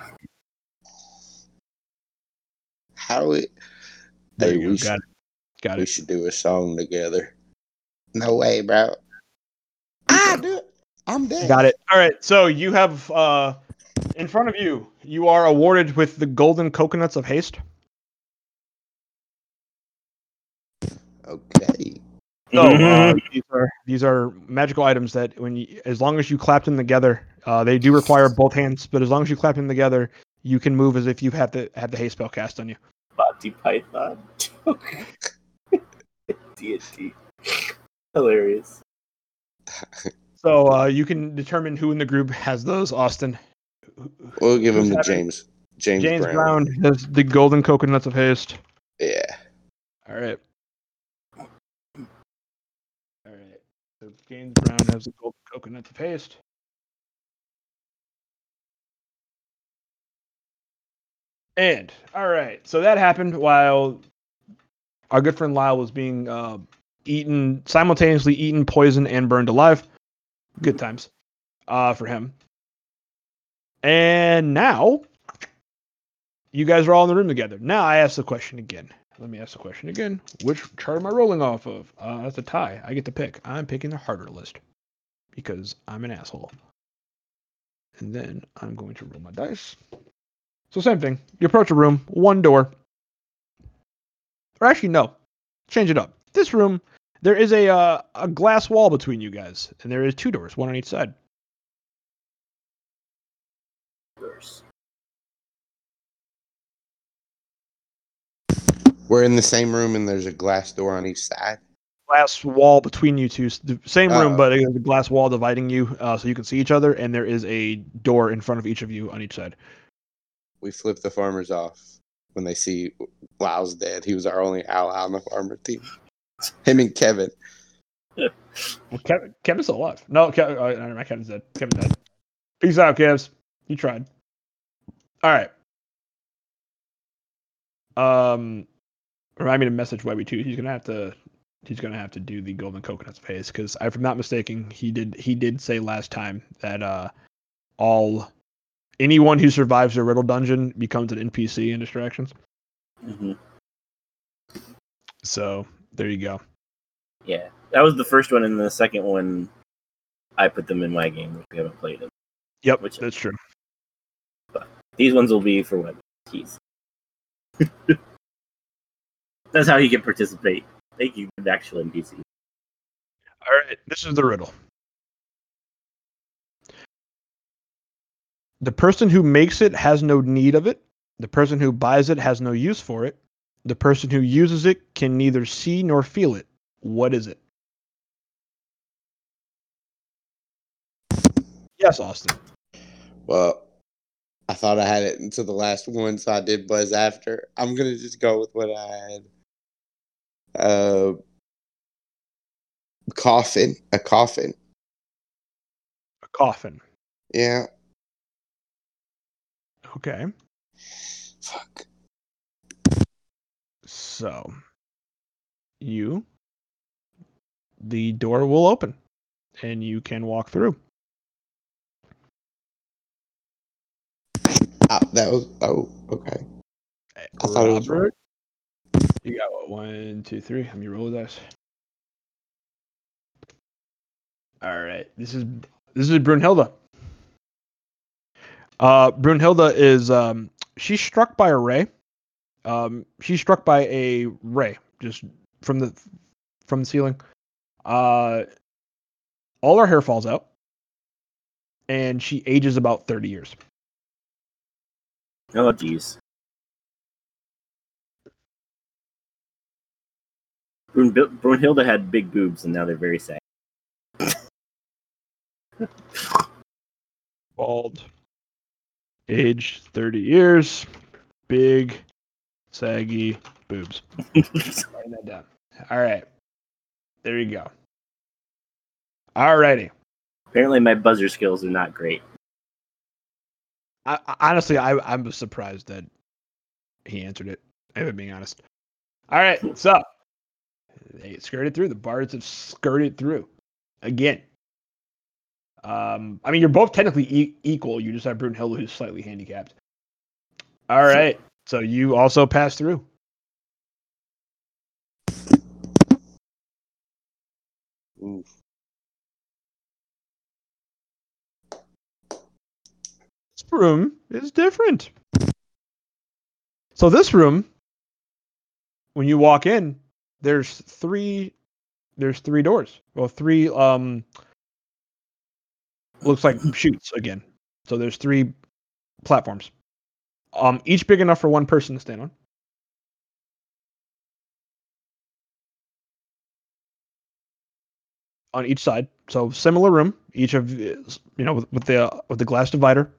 How do we? there Hey, you go. we, Got should, it. Got we it. should do a song together. No way, bro. I do it. I'm dead. Got it. All right. So you have uh, in front of you, you are awarded with the golden coconuts of haste. Okay. So uh, Mhm. these are these are magical items that when you, as long as you clap them together, uh, they do require both hands. But as long as you clap them together, you can move as if you have the had the haste spell cast on you. Monty Python. D&D. *laughs* Hilarious. So uh, you can determine who in the group has those. Austin, We'll give him Who's to having- James. James, James Brown. Brown has the golden coconuts of haste. Yeah. All right. All right. So James Brown has the golden coconuts of haste. And all right, so that happened while our good friend Lyle was being uh, eaten simultaneously, eaten, poisoned, and burned alive. Good times uh, for him. And now you guys are all in the room together. Now I ask the question again. Let me ask the question again. Which chart am I rolling off of? Uh, that's a tie. I get to pick. I'm picking the harder list because I'm an asshole. And then I'm going to roll my dice. So same thing. You approach a room, one door. Or actually, no. Change it up. This room There is a uh, a glass wall between you guys, and there is two doors, one on each side. Doors. We're in the same room and there's a glass door on each side. Glass wall between you two, same room, Oh. but there's a glass wall dividing you, uh, so you can see each other, and there is a door in front of each of you on each side. We flip the farmers off when they see Lau's dead. He was our only ally on the farmer team. Him and Kevin. Well, Kevin, Kevin's alive. No, Kevin, oh, mind, Kevin's dead. Kevin's dead. Peace out, Kevs. You tried. All right. Um, remind me to message Webby too. He's gonna have to. He's gonna have to do the golden coconuts phase because, if I'm not mistaken, he did. He did say last time that uh, all anyone who survives the riddle dungeon becomes an NPC in distractions. hmm So there you go. Yeah, that was the first one, and the second one, I put them in my game. If we haven't played them, Yep, Which- that's true. these ones will be for web keys. *laughs* That's how you can participate. Thank you, actual NPC. All right, this is the riddle. The person who makes it has no need of it. The person who buys it has no use for it. The person who uses it can neither see nor feel it. What is it? Yes, Austin. Well, I thought I had it until the last one, so I did buzz after. I'm gonna just go with what I had. Uh, coffin, a coffin. A coffin. Yeah. Okay. Fuck. So, you, the door will open and you can walk through. Ah, that was. Oh, okay. I thought it was. Robert, You got what? One, two, three. Let me roll dice. All right. This is this is Brunhilde. Uh, Brunhilde is um she's struck by a ray. Um, she's struck by a ray just from the from the ceiling. Uh, all her hair falls out, and she ages about thirty years. Oh, jeez. Brun- Brunhilde had big boobs, and now they're very sad. Bald. Age 30 years. Big, saggy boobs. Writing that down. All right. There you go. All righty. Apparently, my buzzer skills are not great. I, I- honestly, I, I'm surprised that he answered it, if I'm being honest. All right. So, they skirted through. The bards have skirted through again. Um, I mean, you're both technically e- equal. You just have Brunhilde who's slightly handicapped. All right. So you also pass through. Oof. This room is different. So this room, when you walk in, there's three there's three doors. Well, three um looks like shoots again. So there's three platforms. Um each big enough for one person to stand on. On each side. So similar room, each of you know with, with the with the glass divider.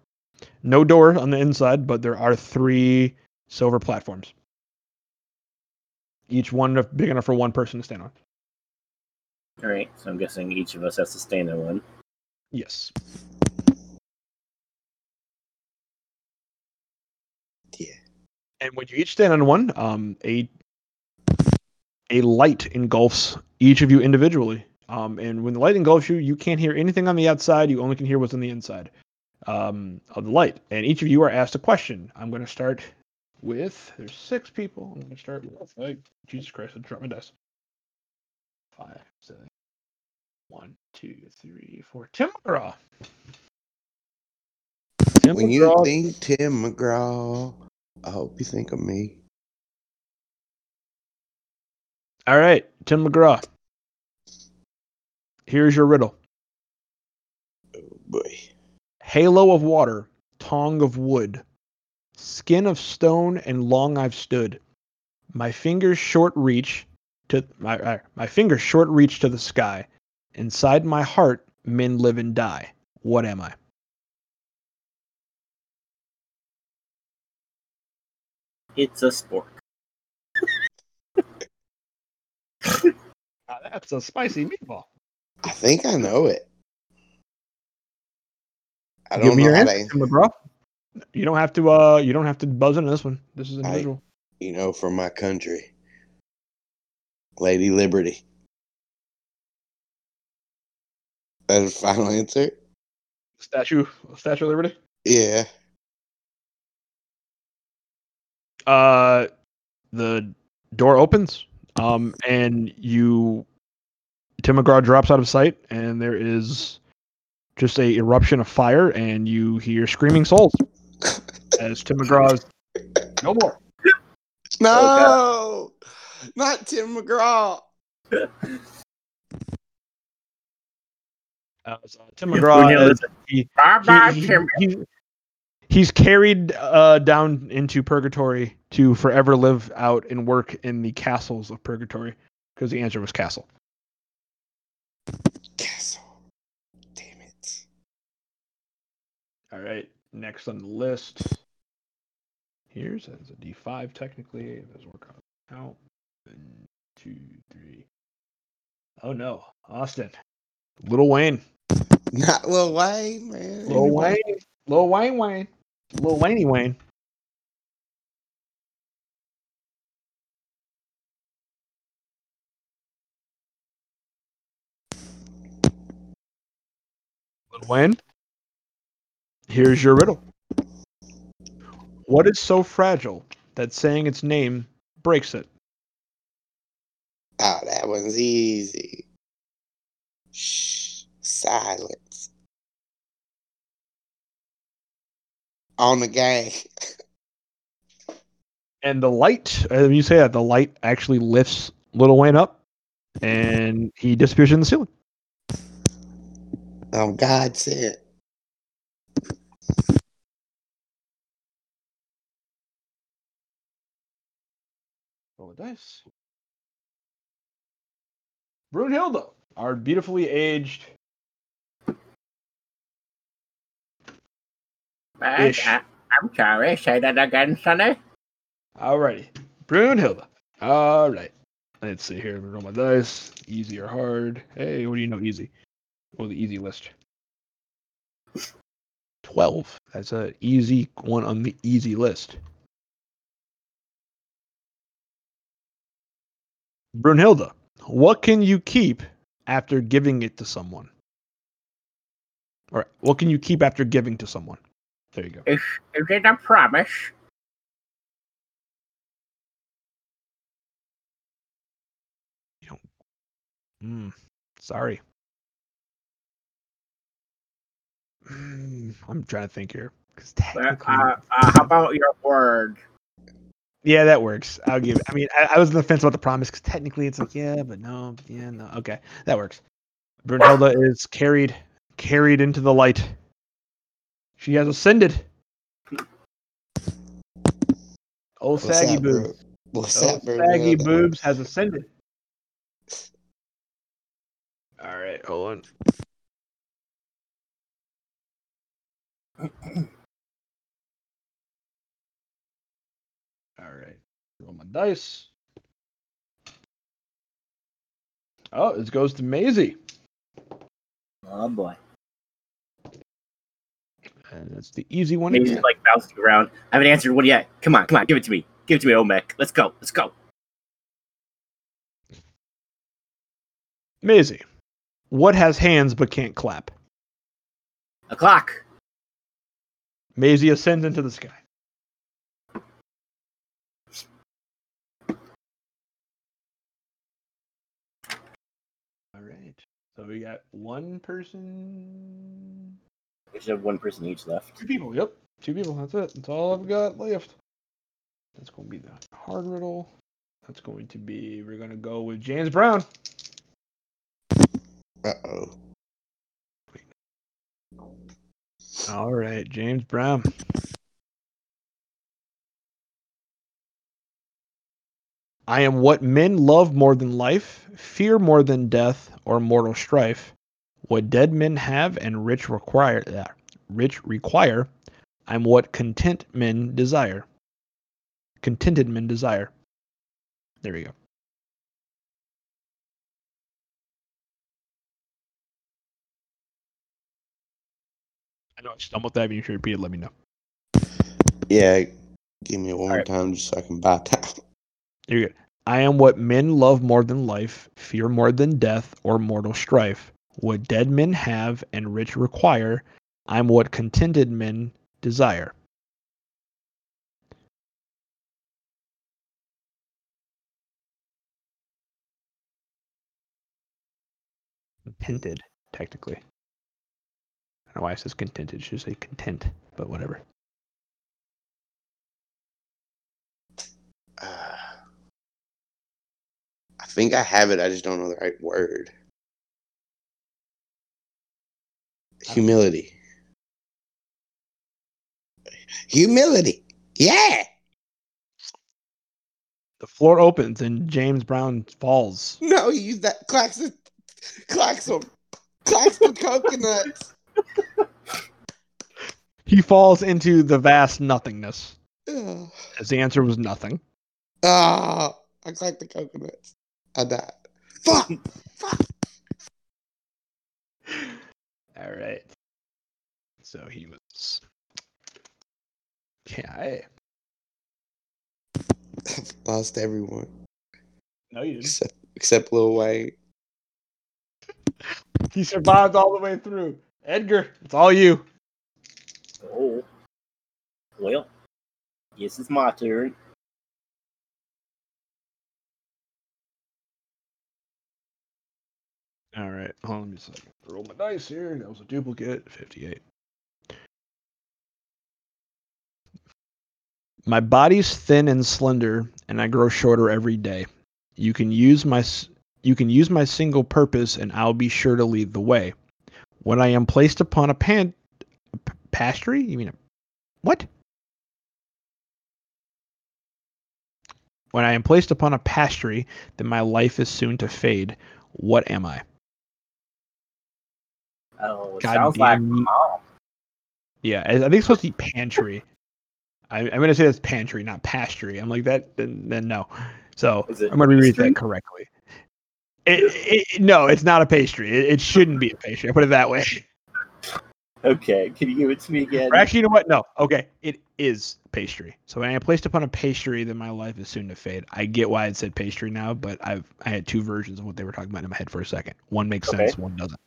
No door on the inside, but there are three silver platforms. Each one big enough for one person to stand on. All right, so I'm guessing each of us has to stand on one. Yes. Yeah. And when you each stand on one, um, a a light engulfs each of you individually. Um, and when the light engulfs you, you can't hear anything on the outside. You only can hear what's on the inside um, of the light. And each of you are asked a question. I'm going to start with. There's six people. I'm going to start with. Like, Jesus Christ! I dropped my dice. Five, seven, one, two, three, four. Tim McGraw. Tim When you think Tim McGraw, I hope you think of me. All right, Tim McGraw. Here's your riddle. Oh, boy. Halo of water, tongue of wood, skin of stone, and long I've stood. My fingers short reach to my my fingers short reach to the sky. Inside my heart, men live and die. What am I? It's a sport. Uh, that's a spicy meatball. I think I know it. I Give don't me know your how answer, to, Tim You don't have to. Uh, you don't have to buzz into this one. This is I- individual. you know, from my country. Lady Liberty. That is final answer? Statue, Statue of Liberty. Yeah. uh the door opens um and you tim mcgraw drops out of sight and there is just a eruption of fire and you hear screaming souls *laughs* as tim mcgraw's no more No! Not Tim McGraw. *laughs* uh, so tim mcgraw Brunhilde is- is- he- Bye bye, he- he- Tim. he's, he's carried uh, down into purgatory to forever live out and work in the castles of purgatory because the answer was castle Castle. Damn it. All right, next on the list. Here's as a D5 technically. Let's work on out. One, two, three. Oh no, Austin. Little Wayne. Not Lil Wayne, man. Lil Wayne. Lil Wayne Wayne. Lil Wayne Wayne. Lil Wayne. Here's your riddle. What is so fragile that saying its name breaks it? Oh, that one's easy. Shh. Silence. On the gang. *laughs* And the light, uh, you say that the light actually lifts Little Wayne up, and he disappears in the ceiling. Oh, God sent. Roll the dice. Brunhilde, our beautifully aged. I, am sorry. Say that again, Sonny. Alrighty, Brunhilde. All right. Let's see here. Roll my dice. Easy or hard? Hey, what do you know? Easy. Well, the easy list. Twelve. That's a easy one on the easy list. Brunhilde, what can you keep after giving it to someone? Or what can you keep after giving to someone? There you go. Is, is it a promise? Mm, sorry. Mm, I'm trying to think here. 'cause Uh, technically, uh, uh, how about your word? yeah, that works. I'll give. I mean, I, I was on the fence about the promise because technically it's like yeah, but no, but yeah, no. Okay, that works. Brunhilde is carried carried into the light. She has ascended. Old What's saggy that, bro? boobs. What's Old that, bro? saggy boobs has ascended. All right, hold on. All right, roll my dice. Oh, it goes to Maisie, Oh boy. And that's the easy one. Maybe like bouncing around. I haven't answered one yet. Come on, come on, give it to me. Give it to me, Olmec. Let's go. Let's go. Maisie, what has hands but can't clap? A clock. Maisie ascends into the sky. All right. So we got one person. We should have one person each left. Two people. Yep. Two people. That's it. That's all I've got left. That's going to be the hard riddle. That's going to be. We're going to go with James Brown. Uh oh. All right, James Brown. I am what men love more than life, fear more than death or mortal strife. What dead men have and rich require, uh, rich require. I'm what content men desire. Contented men desire. There we go. I know I stumbled that. You should repeat it. Let me know. Yeah, give me one more right. time just so I can buy time. You're good. I am what men love more than life, fear more than death or mortal strife. What dead men have and rich require, I'm what contented men desire. Contented, technically. I don't know why it says contented. It should say content, but whatever. Uh, I think I have it. I just don't know the right word. Humility. Humility. Yeah. The floor opens and James Brown falls. No, you use that Claxon. Claxon. Claxon coconuts. He falls into the vast nothingness, Ugh. as the answer was nothing. Ah, I clacked the coconuts. I died. Fuck. Fuck. All right. So he was. Yeah. I... *laughs* Lost everyone No, you didn't. except except Lil Wayne. *laughs* He survived all the way through. Edgar, it's all you. Oh. Well, yes, it's my turn. All right. Hold on, a second. Roll my dice here. That was a duplicate. 58. My body's thin and slender, and I grow shorter every day. You can use my you can use my single purpose, and I'll be sure to lead the way. When I am placed upon a pan pastry, you mean a what? When I am placed upon a pastry, then my life is soon to fade. What am I? Oh, God sounds like mom. Yeah, I I think it's supposed to be pantry. I, I'm gonna say that's pantry, not pastry. I'm like that. Then, then no. So I'm gonna reread that correctly. It, it, no, it's not a pastry. It, it shouldn't be a pastry. I put it that way. Okay, can you give it to me again? Or actually, you know what? No. Okay, it is pastry. So when I am placed upon a pastry, then my life is soon to fade. I get why it said pastry now, but I've I had two versions of what they were talking about in my head for a second. One makes Okay. sense, one doesn't.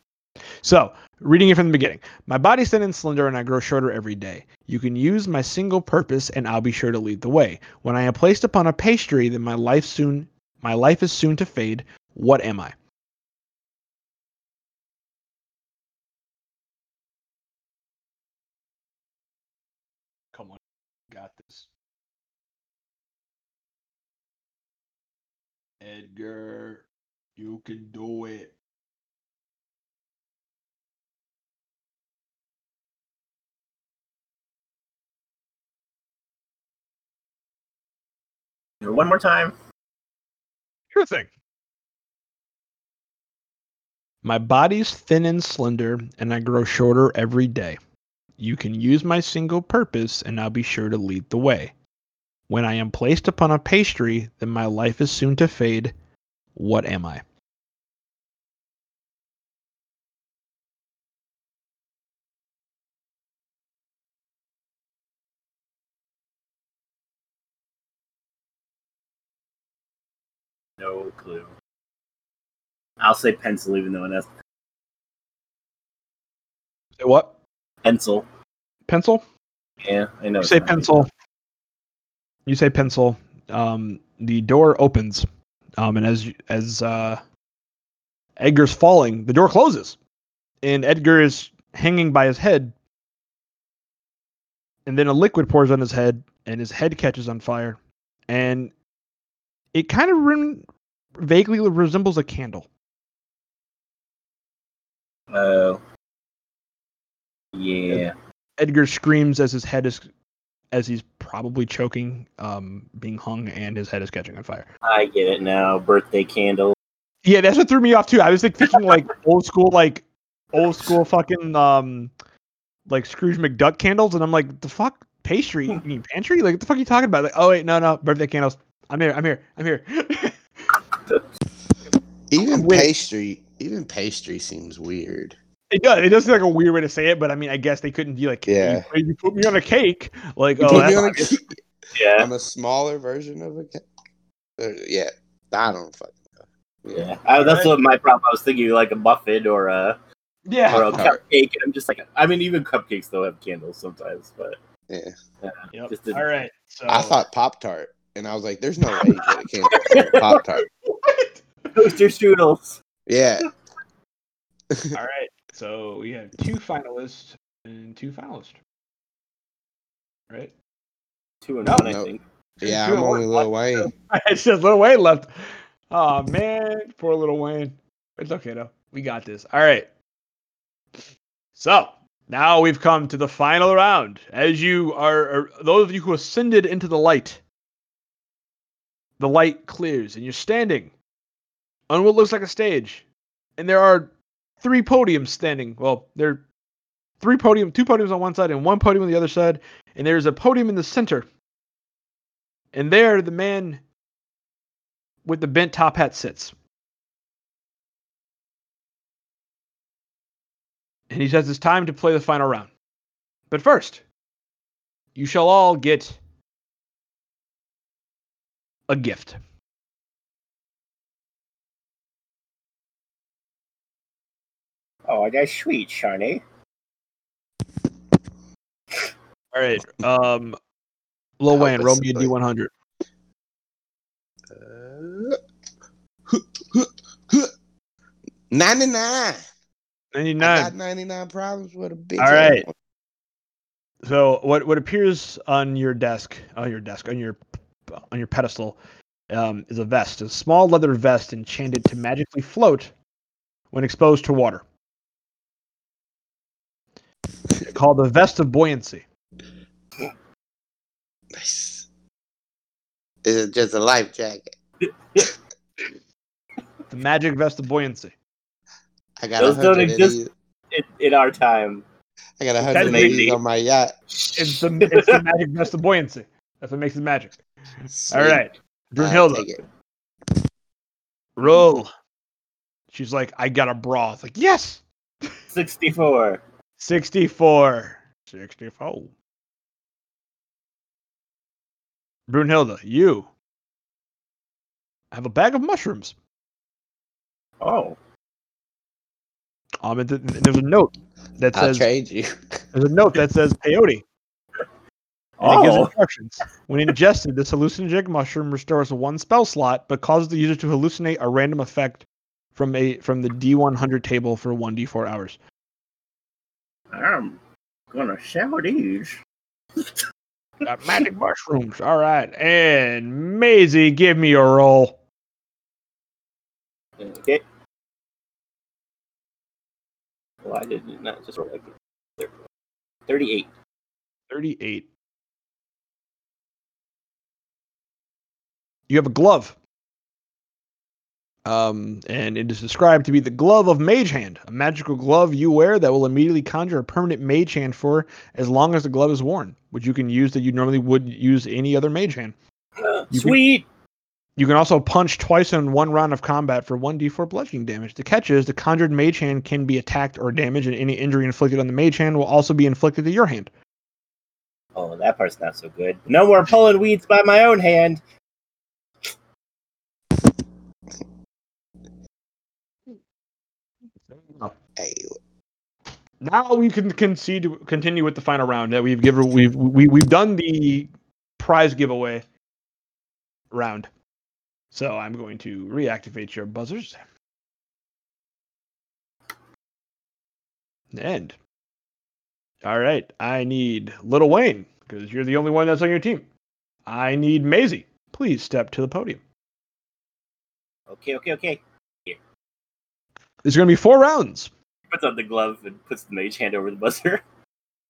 So, reading it from the beginning. My body's thin and slender, and I grow shorter every day. You can use my single purpose, and I'll be sure to lead the way. When I am placed upon a pastry, then my life soon my life is soon to fade. What am I? Come on, got this. Edgar, you can do it. One more time. Sure thing. My body's thin and slender, and I grow shorter every day. You can use my single purpose, and I'll be sure to lead the way. When I am placed upon a pastry, then my life is soon to fade. What am I? No clue. I'll say pencil, even though that's Say what? pencil. Pencil? Yeah, I know. You say pencil. You say pencil. Um, the door opens, um, and as as uh, Edgar's falling, the door closes, and Edgar is hanging by his head. And then a liquid pours on his head, and his head catches on fire, and it kind of rem- vaguely resembles a candle. Oh. yeah. Edgar screams as his head is as he's probably choking, um, being hung, and his head is catching on fire. I get it now. Birthday candle. Yeah, that's what threw me off too. I was like thinking like *laughs* old school, like old school fucking um, like Scrooge McDuck candles, and I'm like, the fuck pastry? You mean pantry? Like, what the fuck are you talking about? Like, oh wait, no, no, birthday candles. I'm here. I'm here. I'm here. *laughs* Even pastry, even pastry seems weird. it does. It does seem like a weird way to say it, but I mean, I guess they couldn't be like, Yeah. you, you put me on a cake. Like, You oh, put that's me on a not good. cake- Yeah. a smaller version of a ca- uh, yeah. I don't fucking know. Yeah. I, that's what my problem. I was thinking like a muffin or a yeah. or a *laughs* cupcake, and I'm just like, I mean, even cupcakes though have candles sometimes, but Yeah. Yep. Just All right. So I thought Pop Tart, and I was like, "There's no way you get *laughs* a candy Pop Tart." toaster strudels. Yeah. *laughs* All right. So we have two finalists and two finalists. Right. Two and No, one, I think. Yeah, Two I'm only one. Lil Wayne. *laughs* it's just Little Wayne left. Oh man, poor Little Wayne. It's okay though. We got this. All right. So now we've come to the final round. As you are, are those of you who ascended into the light, the light clears and you're standing on what looks like a stage, and there are three podiums standing. Well, there are three podium, two podiums on one side and one podium on the other side, and there's a podium in the center. And there, the man with the bent top hat sits. And he says it's time to play the final round. But first, you shall all get a gift. Oh, that's sweet, Shiny. All right. Um, Lil Help Wayne, roll me a somebody. D100. Uh, 99. I 99. got 99 problems with a bitch. All right. So what what appears on your desk, on your desk, on your on your pedestal, um, is a vest, a small leather vest enchanted to magically float when exposed to water. Called the vest of buoyancy. Nice. Is it just a life jacket? *laughs* The magic vest of buoyancy. I got Those don't exist. In, in our time, I got a hundred of Technically- these on my yacht. It's the it's the magic vest of buoyancy. That's what makes it magic. All Sweet. right, Brunhilde, take roll. She's like, I got a bra. It's like, yes. sixty-four. 64. 64. Brunhilde, you have a bag of mushrooms. Oh, Um, and th- there's a note that I'll says trade you. there's a note that says peyote. And it gives Oh. instructions. When ingested, this hallucinogenic mushroom restores one spell slot, but causes the user to hallucinate a random effect from a from the D100 table for 1d4 hours. I'm gonna shower these. Got magic mushrooms. All right, and Maisie, give me a roll. Okay. Why did it not just roll like this? Thirty-eight. You have a glove. Um, and it is described to be the glove of Mage Hand, a magical glove you wear that will immediately conjure a permanent Mage Hand for as long as the glove is worn, which you can use that you normally would use any other Mage Hand. You can- sweet. You can also punch twice in one round of combat for 1d4 bludgeoning damage. The catch is the conjured Mage Hand can be attacked or damaged, and any injury inflicted on the Mage Hand will also be inflicted to your hand. Oh, that part's not so good. No more pulling weeds by my own hand. Now we can concede continue with the final round that we've given we've we, we've done the prize giveaway round so i'm going to reactivate your buzzers and all right i need little wayne because you're the only one that's on your team i need Maisie. please step to the podium Okay, okay, okay. Here. There's going to be four rounds puts on the glove and puts the mage hand over the buzzer. *laughs*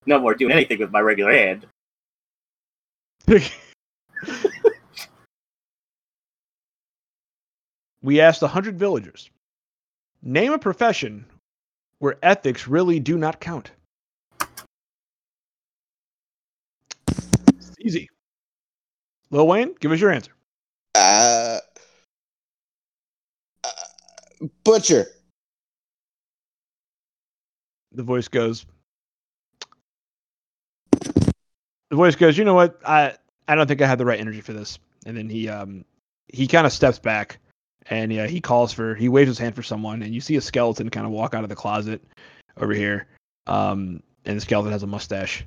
No more doing anything with my regular hand. *laughs* we asked 100 villagers name a profession where ethics really do not count. It's easy. Lil Wayne, give us your answer. Uh, uh, butcher. The voice goes. The voice goes. You know what? I I don't think I had the right energy for this. And then he um he kind of steps back, and yeah, he calls for he waves his hand for someone, and you see a skeleton kind of walk out of the closet over here. Um, and the skeleton has a mustache.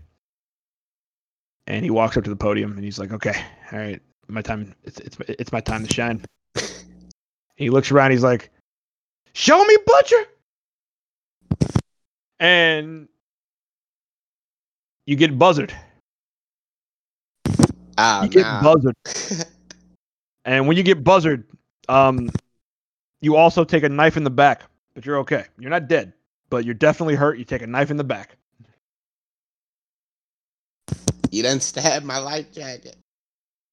And he walks up to the podium, and he's like, "Okay, all right, my time. It's it's it's my time to shine." he looks around. He's like, "Show me, butcher." And you get buzzard. Ah, You get nah. buzzard. *laughs* And when you get buzzard, um, you also take a knife in the back, but you're okay. You're not dead, but you're definitely hurt. You take a knife in the back. you done stabbed my life jacket.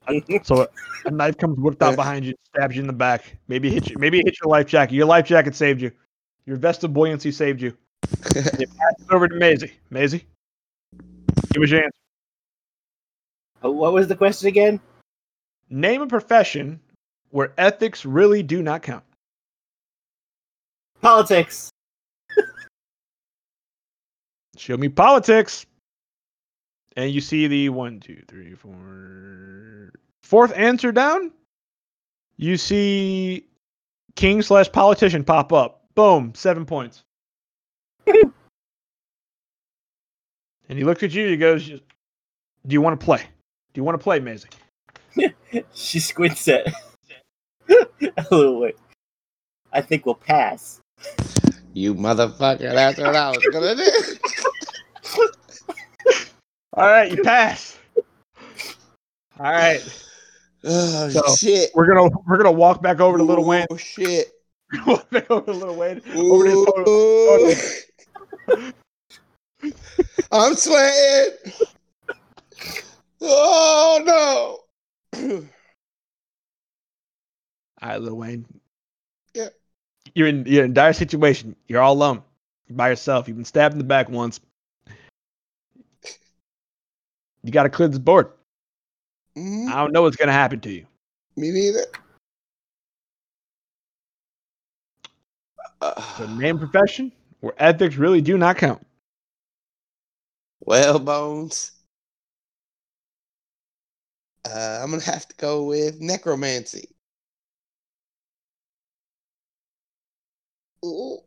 *laughs* So a, a knife comes whipped out *laughs* behind you, stabs you in the back. Maybe hit you. Maybe hit your life jacket. Your life jacket saved you. Your vest of buoyancy saved you. *laughs* You pass it over to Maisie. Maisie, give us your answer. Oh, what was the question again? Name a profession where ethics really do not count. Politics. *laughs* Show me politics. And you see the one, two, three, four, fourth answer down. You see king slash politician pop up. Boom, seven points. He looks at you. He goes, "Do you want to play? Do you want to play, Maisie?" *laughs* She squints at *laughs* a little bit. I think we'll pass. you motherfucker. That's what I was gonna do. *laughs* All right, you pass. All right, Oh So, shit. we're gonna we're gonna walk back over to Little Wayne. Oh shit. walk back over to Little Wayne. Over to his podium. I'm sweating. Oh no. All right, Lil Wayne. Yeah. You're in you're in a dire situation. You're all alone. You're by yourself. You've been stabbed in the back once. You got to clear this board. Mhm. I don't know what's gonna happen to you. Me neither. Uh, name profession where ethics really do not count. Well, Bones. Uh, I'm gonna have to go with necromancy. Ooh.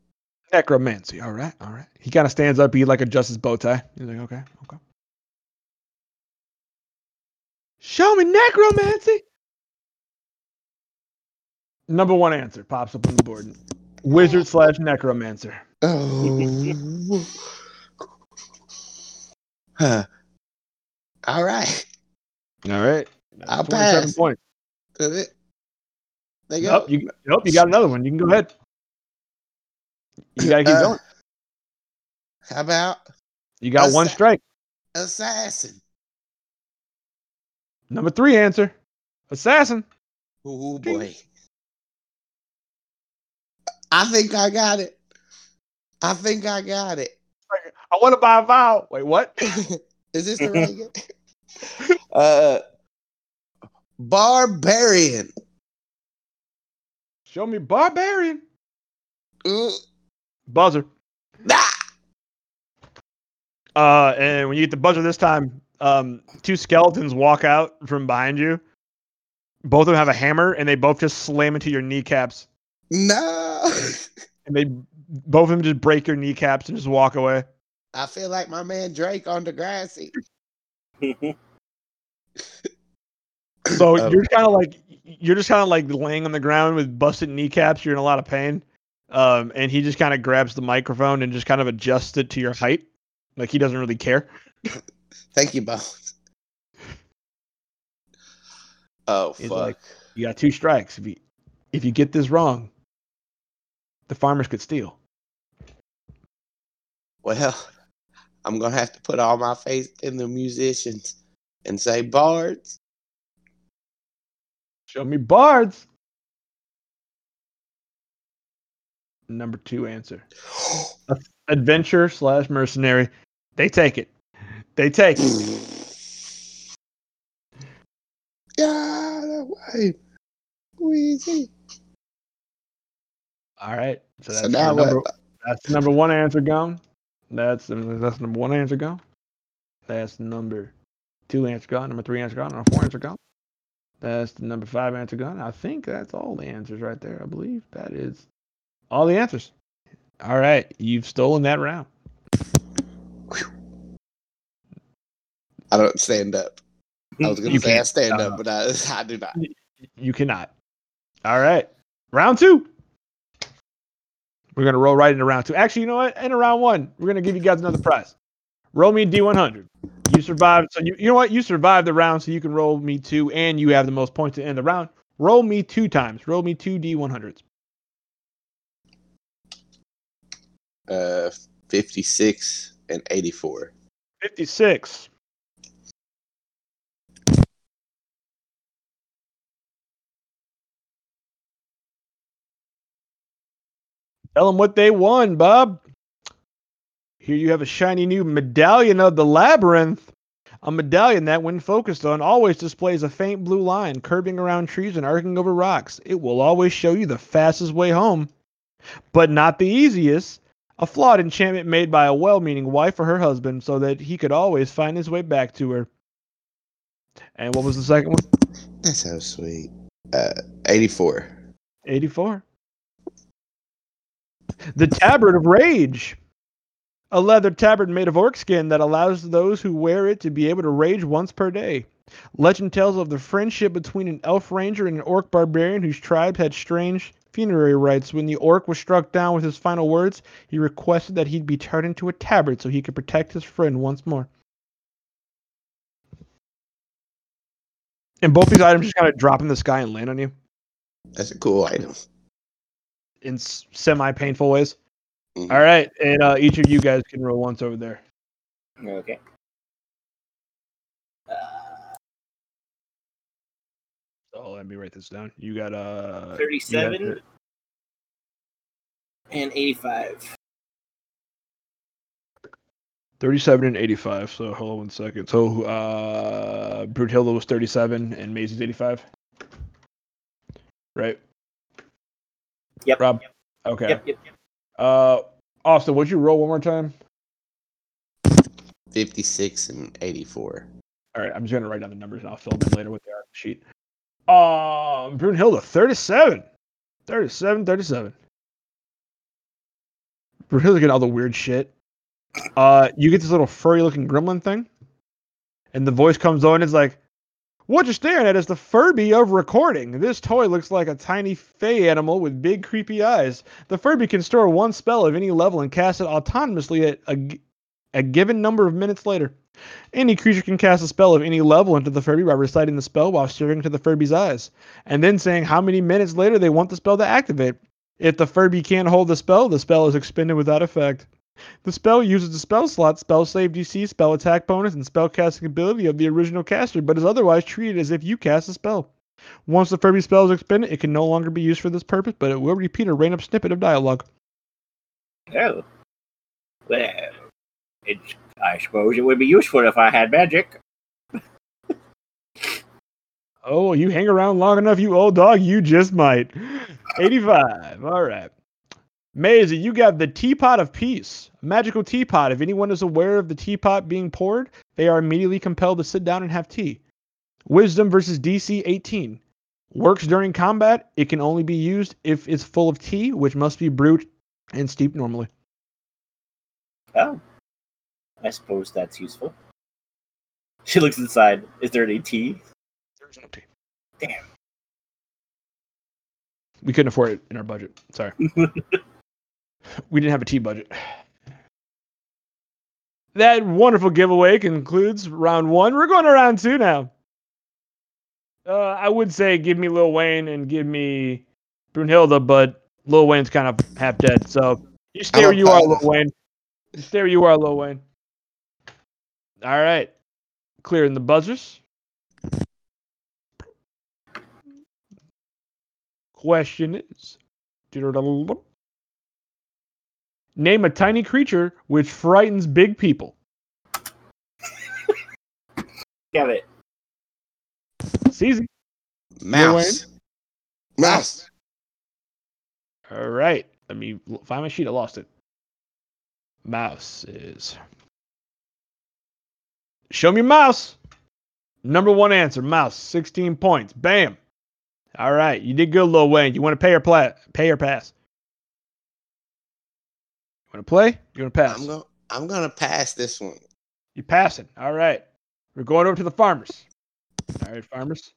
Necromancy. All right, all right. He kind of stands up. He like adjusts his bow tie. He's like, okay, okay. Show me necromancy. Number one answer pops up on the board. Wizard slash necromancer. Oh. *laughs* huh. All right. All right. I'll 27 pass. points. That's it. There you Nope, go. you, nope, you got another one. You can go ahead. You gotta keep Uh, going. How about You got one strike. assassin? Number three answer. Assassin. Oh boy. I think I got it. I think I got it. I want to buy a vowel. Wait, what? *laughs* Is this the *laughs* right game? *laughs* uh barbarian. Show me barbarian. Ooh. Buzzer. Ah! Uh, and when you get the buzzer this time, um, two skeletons walk out from behind you. Both of them have a hammer, and they both just slam into your kneecaps. No. And they both of them just break your kneecaps and just walk away. I feel like my man Drake on Degrassi. *laughs* *laughs* So Um, you're kind of like you're just kind of like laying on the ground with busted kneecaps. You're in a lot of pain. Um, and he just kind of grabs the microphone and just kind of adjusts it to your height, like he doesn't really care. Thank you, Bones. Oh fuck. like, You got two strikes. If you if you get this wrong, the farmers could steal. Well, I'm gonna have to put all my faith in the musicians and say bards. Show me bards. Number two answer. *gasps* Adventure slash mercenary. They take it. They take it. *sighs* Yeah, that way. Weezy. All right. So So that's, now number, what? that's number one answer gone. That's that's number one answer gone. That's number two answer gone. Number three answer gone. Number four answer gone. That's the number five answer gone. I think that's all the answers right there. I believe that is all the answers. All right, you've stolen that round. I don't stand up. I was gonna You say I stand Uh, up, but I, *laughs* I do not. You cannot. All right. Round two. We're gonna roll right into round two. Actually, you know what? In round one, we're gonna give you guys another prize. Roll me D100. You survived, so you you know what? You survived the round, so you can roll me two, and you have the most points to end the round. Roll me two times. Roll me two D100s. Uh, fifty-six and eighty-four. 56. Tell them what they won, Bob. Here you have a shiny new medallion of the labyrinth. A medallion that, when focused on, always displays a faint blue line curving around trees and arcing over rocks. It will always show you the fastest way home, but not the easiest. A flawed enchantment made by a well meaning wife or her husband so that he could always find his way back to her. And what was the second one? That's so sweet. Uh, eighty-four. 84. The Tabard of Rage. A leather tabard made of orc skin that allows those who wear it to be able to rage once per day. Legend tells of the friendship between an elf ranger and an orc barbarian whose tribe had strange funerary rites. When the orc was struck down with his final words, he requested that he'd be turned into a tabard so he could protect his friend once more. And both these items just kind of drop in the sky and land on you That's a cool item. In semi painful ways. Mhm. All right, and uh, each of you guys can roll once over there. Okay. Uh, So let me write this down. You got uh, 37 got- and 85. 37 and 85. So hold on one second. So uh, Brunhilde was 37 and Maisie's 85. Right. Yep. Rob. Okay. Yep, yep, yep. Uh, Austin, would you roll one more time? Fifty-six and eighty-four. All right, I'm just gonna write down the numbers and I'll fill them in later with the art sheet. Um, Brunhilde, 37. 37, 37. Brunhilde getting all the weird shit. Uh, you get this little furry looking gremlin thing, and the voice comes on. It's like, "What you're staring at is the Furby of recording. This toy looks like a tiny fey animal with big creepy eyes. The Furby can store one spell of any level and cast it autonomously at a, a given number of minutes later. Any creature can cast a spell of any level into the Furby by reciting the spell while staring into the Furby's eyes, and then saying how many minutes later they want the spell to activate. If the Furby can't hold the spell, the spell is expended without effect. The spell uses the spell slot, spell save DC, spell attack bonus, and spell casting ability of the original caster, but is otherwise treated as if you cast a spell. Once the Furby spell is expended, it can no longer be used for this purpose, but it will repeat a random snippet of dialogue. Oh. Well, it, I suppose it would be useful if I had magic. Oh, you hang around long enough, you old dog, you just might. *laughs* 85. All right. Maisie, you got the Teapot of Peace. Magical teapot. If anyone is aware of the teapot being poured, they are immediately compelled to sit down and have tea. Wisdom versus DC 18. Works during combat. It can only be used if it's full of tea, which must be brewed and steeped normally. Oh. I suppose that's useful. *laughs* She looks inside. Is there any tea? There's no tea. Damn. We couldn't afford it in our budget. Sorry. *laughs* we didn't have a tea budget. That wonderful giveaway concludes round one. We're going to round two now. Uh, I would say give me Lil Wayne and give me Brunhilde, but Lil Wayne's kind of half dead. So you stay where you are, Lil. Wayne. There you are, Lil Wayne. All right. Clearing the buzzers. Question is Name a tiny creature which frightens big people. Get it. It's easy. Mouse. Mouse. All right. Let me find my sheet. I lost it. Mouse is. Show me mouse. Number one answer, mouse. 16 points. Bam. All right. You did good, Lil Wayne. You want to pay or pla- pay or pass? You want to play? You want to pass? I'm going I'm gonna pass this one. You passing. All right. We're going over to the farmers. All right, farmers.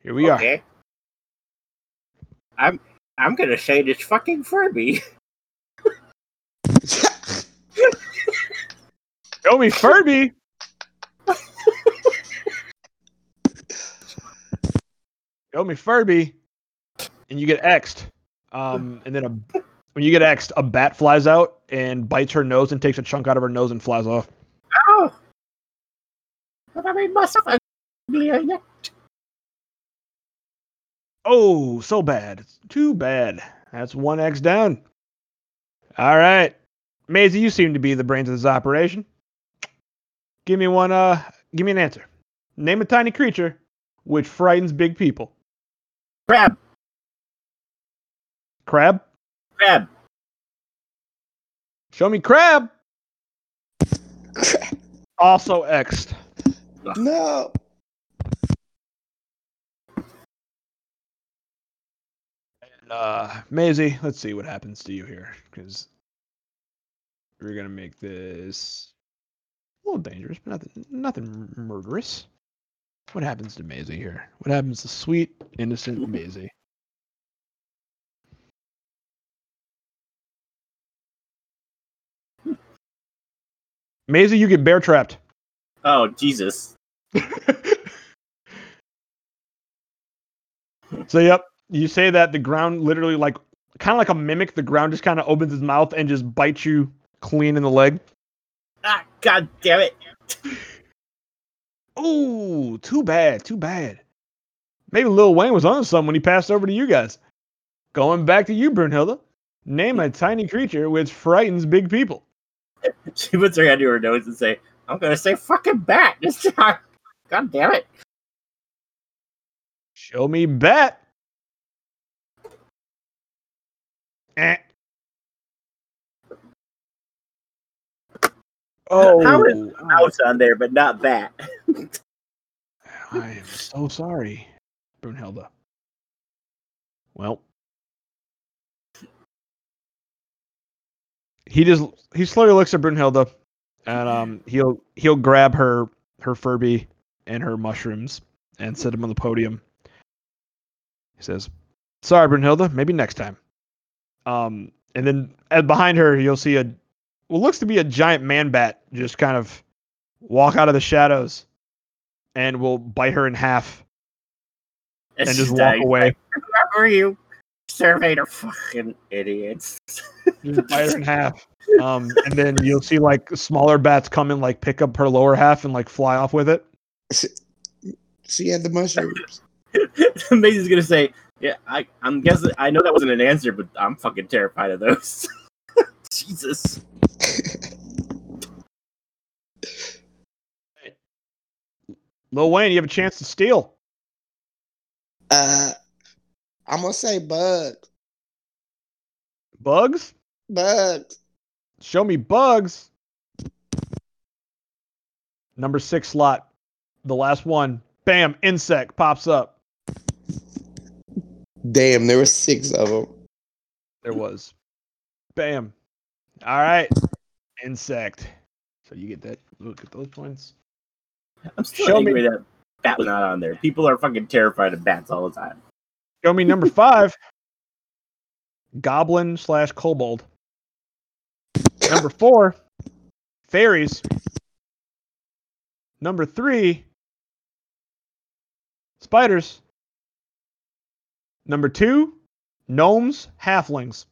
Here we are. okay. I'm I'm gonna say this fucking Furby. Show me Furby. Show me Furby, and you get X'd. Um, and then a when you get X'd, a bat flies out and bites her nose and takes a chunk out of her nose and flies off. But I made myself uglier yet. Oh, so bad. It's Too bad. That's one X down. All right. Maisie, you seem to be the brains of this operation. Give me one uh give me an answer. Name a tiny creature which frightens big people. Crab, Crab? Crab. Show me crab. Also X'd. no. And uh Maisie, let's see what happens to you here. Because we're gonna make this a little dangerous, but nothing nothing murderous. What happens to Maisie here? What happens to sweet, innocent Maisie? Maisie, you get bear trapped. Oh Jesus! *laughs* so yep, you say that the ground literally like kind of like a mimic. The ground just kind of opens its mouth and just bites you clean in the leg. Ah, God damn it! Oh, too bad, too bad. Maybe Lil Wayne was on something when he passed over to you guys. Going back to you, Brunhilde. Name a tiny creature which frightens big people. *laughs* She puts her hand to her nose and say, "I'm gonna say fucking bat this time." *laughs* God damn it! Show me bat. Eh. Oh, How is Mouse on there, but not bat. *laughs* I am so sorry, Brunhilde. Well, he just he slowly looks at Brunhilde, and um he'll he'll grab her her Furby and her mushrooms and set them on the podium. He says, "Sorry, Brunhilde. Maybe next time." Um, and then uh, behind her, you'll see a what looks to be a giant man bat just kind of walk out of the shadows and will bite her in half and she's just walk dying. away. *laughs* Remember you, Surveyor, fucking idiots. Just bite her in half. Um, and then you'll see like smaller bats come and like pick up her lower half and like fly off with it. She had the mushrooms. *laughs* Maisie's gonna say, "Yeah, I, I'm guessing. I know that wasn't an answer, but I'm fucking terrified of those." *laughs* Jesus. Lil Wayne, you have a chance to steal. uh, I'm gonna say bug. Bugs? Bugs. Show me bugs. Number six slot. The last one. Bam, insect pops up. Damn, there were six of them. There was. Bam. All right. Insect. So you get that. Look at those points. I'm still Show me- angry that bat was not on there. People are fucking terrified of bats all the time. Show me number five. Goblin slash kobold. Number four. Fairies. Number three. Spiders. Number two. Gnomes, halflings.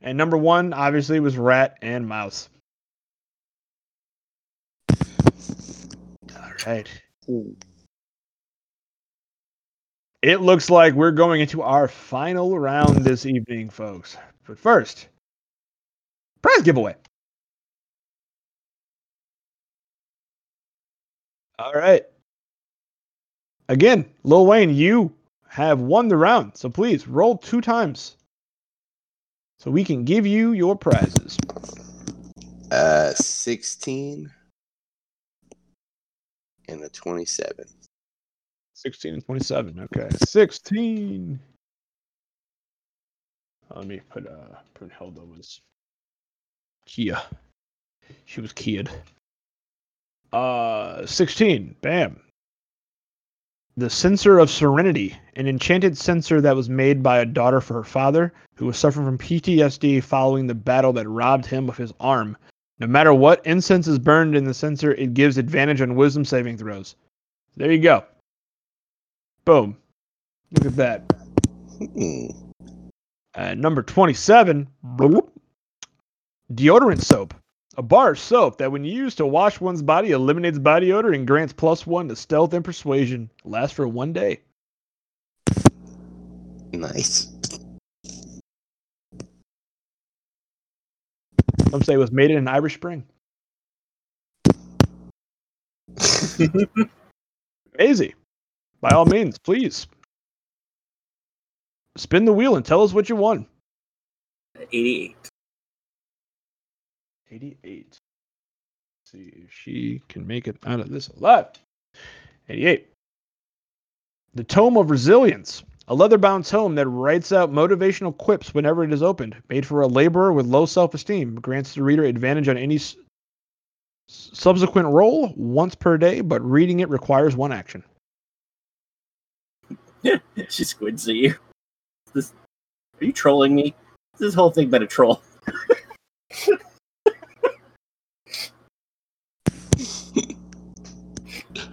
And number one, obviously, was rat and mouse. All right. It looks like we're going into our final round this evening, folks. But first, prize giveaway. All right. Again, Lil Wayne, you have won the round. So please roll two times so we can give you your prizes. Uh, 16 and a 27. 16 and 27. Okay. 16. Uh, Let me put uh put Hilda was Kia. She was keyed. Uh 16. Bam. The Censer of Serenity, an enchanted censer that was made by a daughter for her father, who was suffering from PTSD following the battle that robbed him of his arm. No matter what incense is burned in the censer, it gives advantage on wisdom saving throws. There you go. Boom. Look at that. Hmm. Uh, number 27, bloop, deodorant soap. A bar of soap that, when used to wash one's body, eliminates body odor and grants plus one to stealth and persuasion. Lasts for one day. Nice. Some say it was made in an Irish Spring. *laughs* Easy. By all means, please. Spin the wheel and tell us what you won. 88. 88. see if she can make it out of this alive. 88. The Tome of Resilience, a leather bound tome that writes out motivational quips whenever it is opened. Made for a laborer with low self esteem, grants the reader advantage on any s- subsequent roll once per day, but reading it requires one action. *laughs* she squids at you. This, are you trolling me? This whole thing been a troll. *laughs*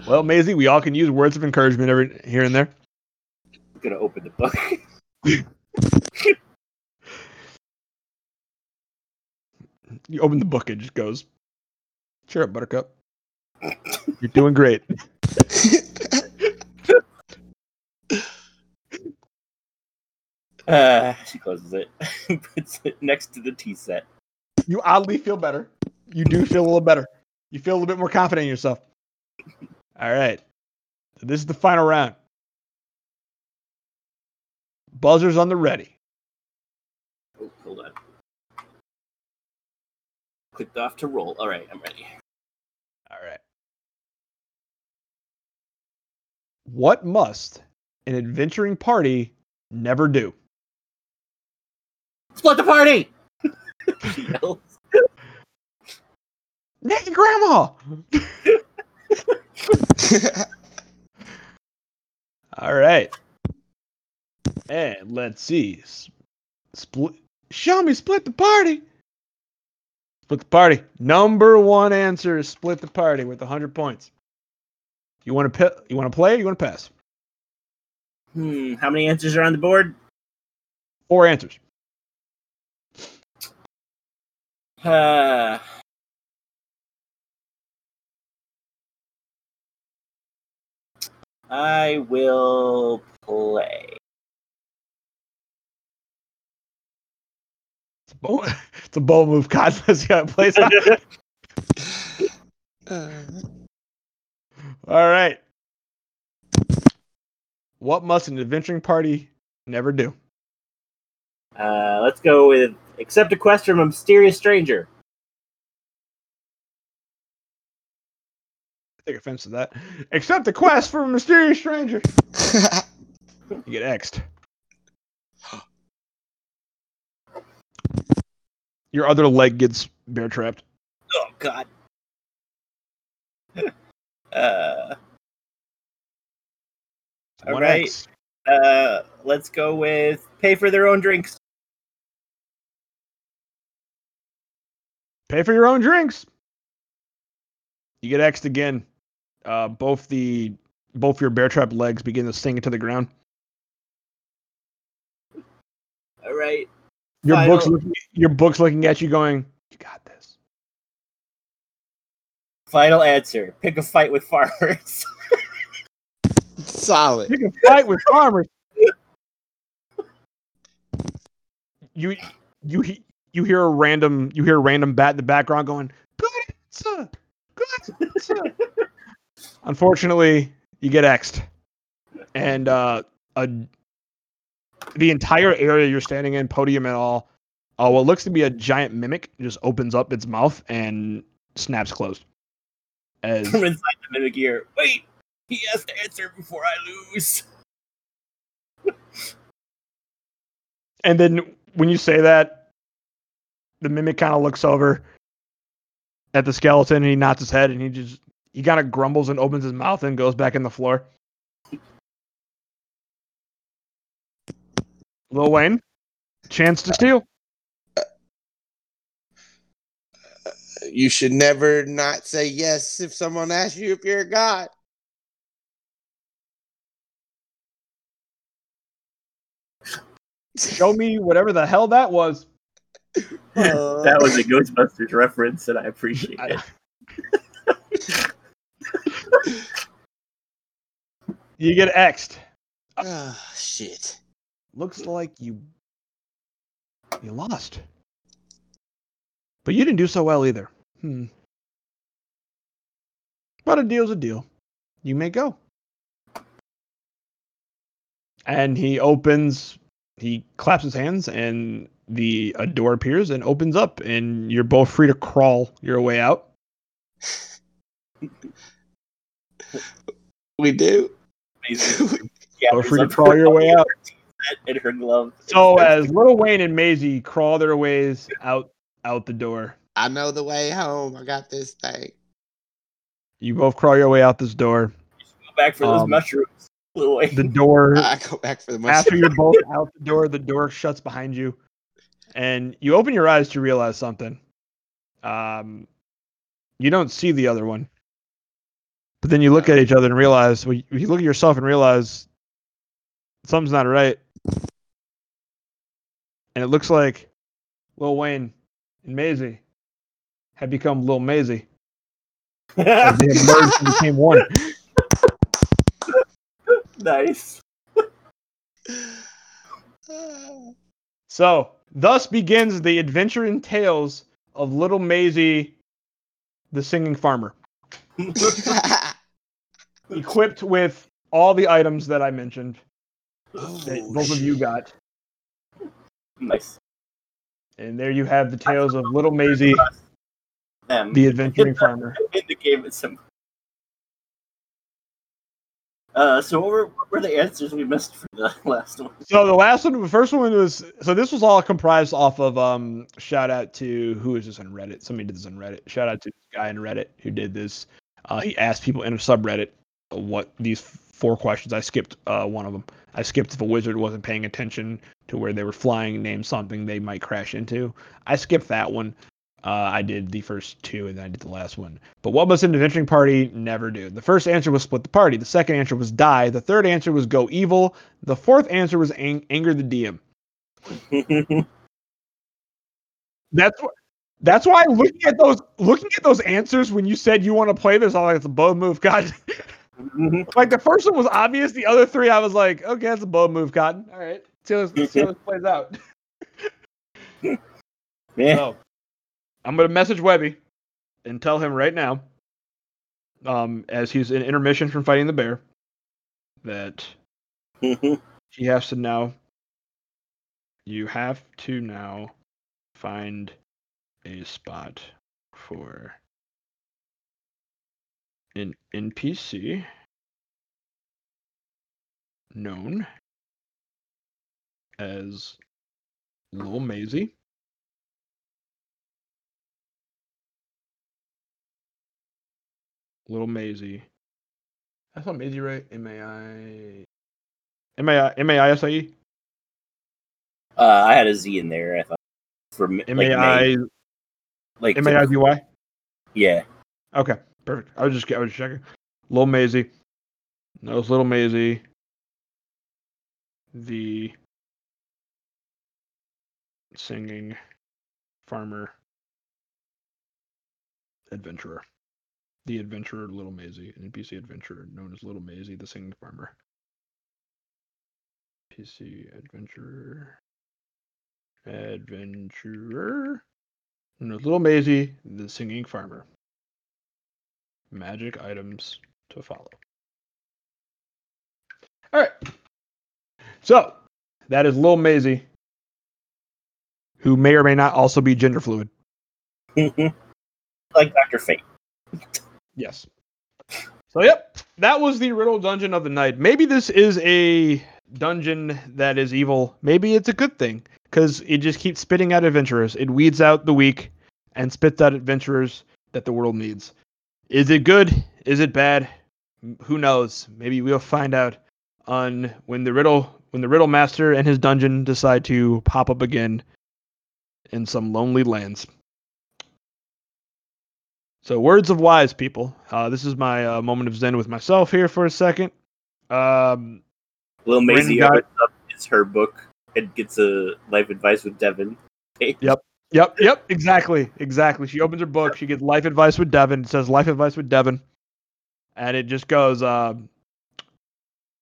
Well, Maisie, we all can use words of encouragement every here and there. I'm gonna open the book. *laughs* You open the book, it just goes, Cheer up, Buttercup. You're doing great. Uh, she closes it, *laughs* puts it next to the tea set. You oddly feel better. You do feel a little better. You feel a little bit more confident in yourself. *laughs* All right. So this is the final round. Buzzers on the ready. Oh, hold on. Clicked off to roll. All right, I'm ready. All right. What must an adventuring party never do? Split the party. She yells. Naked grandma. *laughs* All right. And let's see. S- Split. Show me split the party. Split the party. Number one answer is split the party with 100 points. You want to pi- you want to play or you want to pass? Hmm, how many answers are on the board? Four answers. Uh, *sighs* I will play. It's a bold, *laughs* it's a bold move. God knows how it plays out. Uh, All right. What must an adventuring party never do? Uh, let's go with accept a quest from a mysterious stranger. I take offense to that. Accept a quest from a mysterious stranger. *laughs* You get X'd. Your other leg gets bear trapped. Oh God. *laughs* uh, All One right. X. uh, let's go with pay for their own drinks. Pay for your own drinks. You get X'd again. Uh, both the both your bear trap legs begin to sink into the ground. All right. Your Final- book's looking, your book's looking at you, going, "You got this." Final answer. Pick a fight with farmers. *laughs* Solid. You can fight with farmers. *laughs* You you he- you hear a random you hear a random bat in the background going, "Good answer, good answer." *laughs* Unfortunately, you get xed, and uh, a the entire area you're standing in, podium and all, uh, what looks to be a giant mimic just opens up its mouth and snaps closed. As From inside the mimic ear. Wait, he has to answer before I lose. And then when you say that, the mimic kind of looks over at the skeleton and he nods his head and he just he kind of grumbles and opens his mouth and goes back in the floor. Lil Wayne, chance to steal. You should never not say yes if someone asks you if you're a god. Show me whatever the hell that was. That was a Ghostbusters reference, and I appreciate it. *laughs* You get xed. Ah, shit. Looks like you you lost. But you didn't do so well either. Hmm. But a deal's a deal. You may go. And he opens he claps his hands and the a door appears and opens up and you're both free to crawl your way out. *laughs* We do. Amazing. *laughs* Yeah, Feel free to crawl your way out. *laughs* In her glove. So as Little Wayne and Maisie crawl their ways out out the door, I know the way home. I got this thing. you both crawl your way out this door. go back for those um, mushrooms. Blue away. The door I go back for the after you're both out the door, the door shuts behind you, and you open your eyes to realize something. Um, you don't see the other one, but then you look at each other and realize. Well, you look at yourself and realize something's not right, and it looks like Lil Wayne and Maisie have become Lil Maisie. They have merged and became *laughs* one. nice. So, thus begins the adventure and tales of Little Maisie, the singing farmer. *laughs* equipped with all the items that I mentioned that Oh, both of you got. nice. And there you have the tales of Little Maisie, the adventuring farmer. *laughs* in the game it's some uh so what were, what were the answers we missed for the *laughs* last one So the last one, the first one was so this was all comprised off of um shout out to who is this on Reddit? Somebody did this on Reddit. Shout out to this guy on Reddit who did this. Uh, he asked people in a subreddit what these four questions. I skipped uh, one of them. I skipped if a wizard wasn't paying attention to where they were flying, name something they might crash into. I skipped that one. Uh, I did the first two and then I did the last one. But what must an adventuring party never do? The first answer was split the party. The second answer was die. The third answer was go evil. The fourth answer was ang- anger the DM. *laughs* That's what. That's why looking at those looking at those answers when you said you want to play this, I'm like it's a bow move, God. *laughs* like the first one was obvious. The other three, I was like, okay, that's a bow move, Cotton. All right, see how this, see how this plays out. *laughs* yeah So, I'm gonna message Webby and tell him right now, um, as he's in intermission from fighting the bear, that he has to now. You have to now find a spot for an NPC known as Lil Maisie. Little Maisie. That's not Maisie, right? M A I. M A I M A I S I E. uh i had a z in there i thought for m- M like A I May. like M A I D Y. yeah Okay, perfect. I was just I was just checking. Little Maisie. No, it's Little Maisie. The singing farmer adventurer. The adventurer Little Maisie, an NPC adventurer known as Little Maisie, the singing farmer. PC adventurer. Adventurer. No, Little Maisie, the singing farmer. Magic items to follow. All right. So that is Little Maisie, who may or may not also be gender fluid. Mm-hmm. like Dr. Fate. *laughs* Yes. So yep, that was the riddle dungeon of the night. Maybe this is a dungeon that is evil. Maybe it's a good thing because it just keeps spitting out adventurers. It weeds out the weak and spits out adventurers that the world needs. Is it good? Is it bad? Who knows? Maybe we'll find out on when the riddle when the riddle master and his dungeon decide to pop up again in some lonely lands. So, words of wise people. Uh, this is my uh, moment of zen with myself here for a second. Um, Lil Maisie got- opens up it's her book and gets a life advice with Devin. Yep, yep, Yep. *laughs* exactly, exactly. She opens her book. She gets life advice with Devin. It says life advice with Devin, and it just goes, um,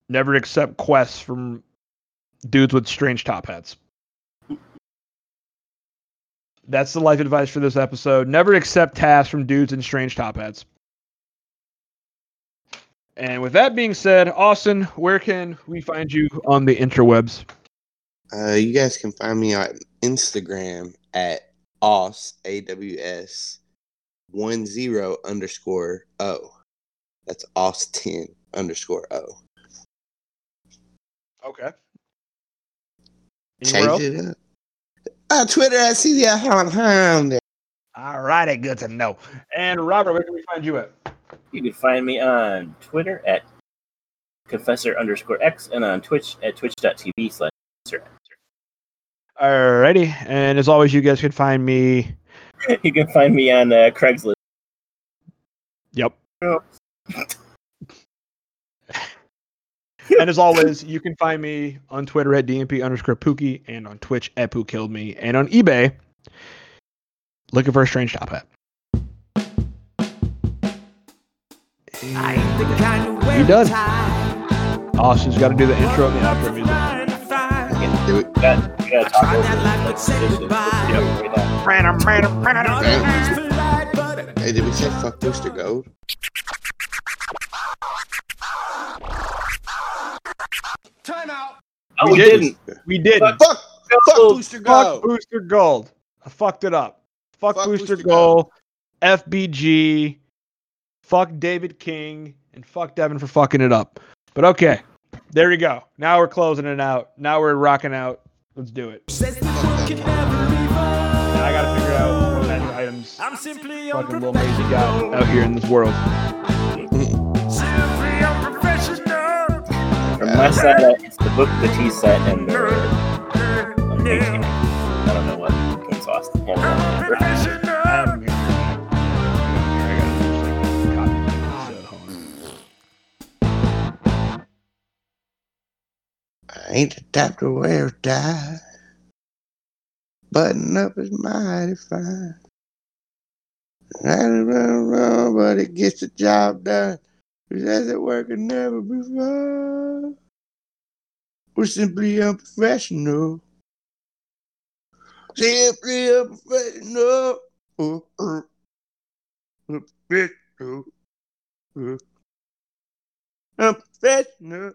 never accept quests from dudes with strange top hats. That's the life advice for this episode. Never accept tasks from dudes in strange top hats. And with that being said, Austin, where can we find you on the interwebs? Uh, you guys can find me on Instagram at os a w s one zero underscore o. That's Austin underscore o. Okay. Change it up. Uh, Twitter at CDI Hound Hound. All righty, good to know. And Robert, where can we find you at? You can find me on Twitter at confessor underscore x and on Twitch at twitch.tv slash confessor X. Alrighty, and as always, you guys can find me. *laughs* You can find me on uh, Craigslist. Yep. Oh. And as always, you can find me on Twitter at DMP underscore Pookie and on Twitch at Poo Killed Me and on eBay looking for a strange top hat. I ain't the kind who You done? a. Austin's got to do the intro and the outro Nine to music. five. Do it. We got, we got to talk Tried over that life, but this goodbye. Let's it right now. Not Okay. always polite, but Hey, did we say fuck Booster Gold? Oh, We we, did. didn't. We did. Fuck Fuck, fuck Gold. Booster Fuck Gold. Booster Gold. I fucked it up. Fuck, Fuck Booster, Booster Gold, FBG, fuck David King, and fuck Devin for fucking it up. But okay, there we go. Now we're closing it out. Now we're rocking out. Let's do it. says the world can never be fun. And I gotta figure out what magic items I'm simply fucking little Maisie got out here in this world. My side, uh, it's the book, the tea set, and the um. I don't know what comes last. I can't remember. Unprofessional. I'm here. I gotta just, like, copy this, hold on. I ain't the type to wear a tie. Button up is mighty fine. I don't know, but it gets the job done. Cause as it work can never before. We're simply unprofessional. Simply unprofessional. Uh, uh, Unprofessional. Uh, Unprofessional.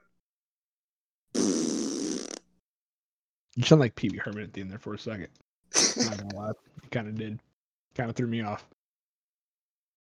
You sound like Pee Wee Herman at the end there for a second. Not gonna lie. You kind of did. Kind of threw me off.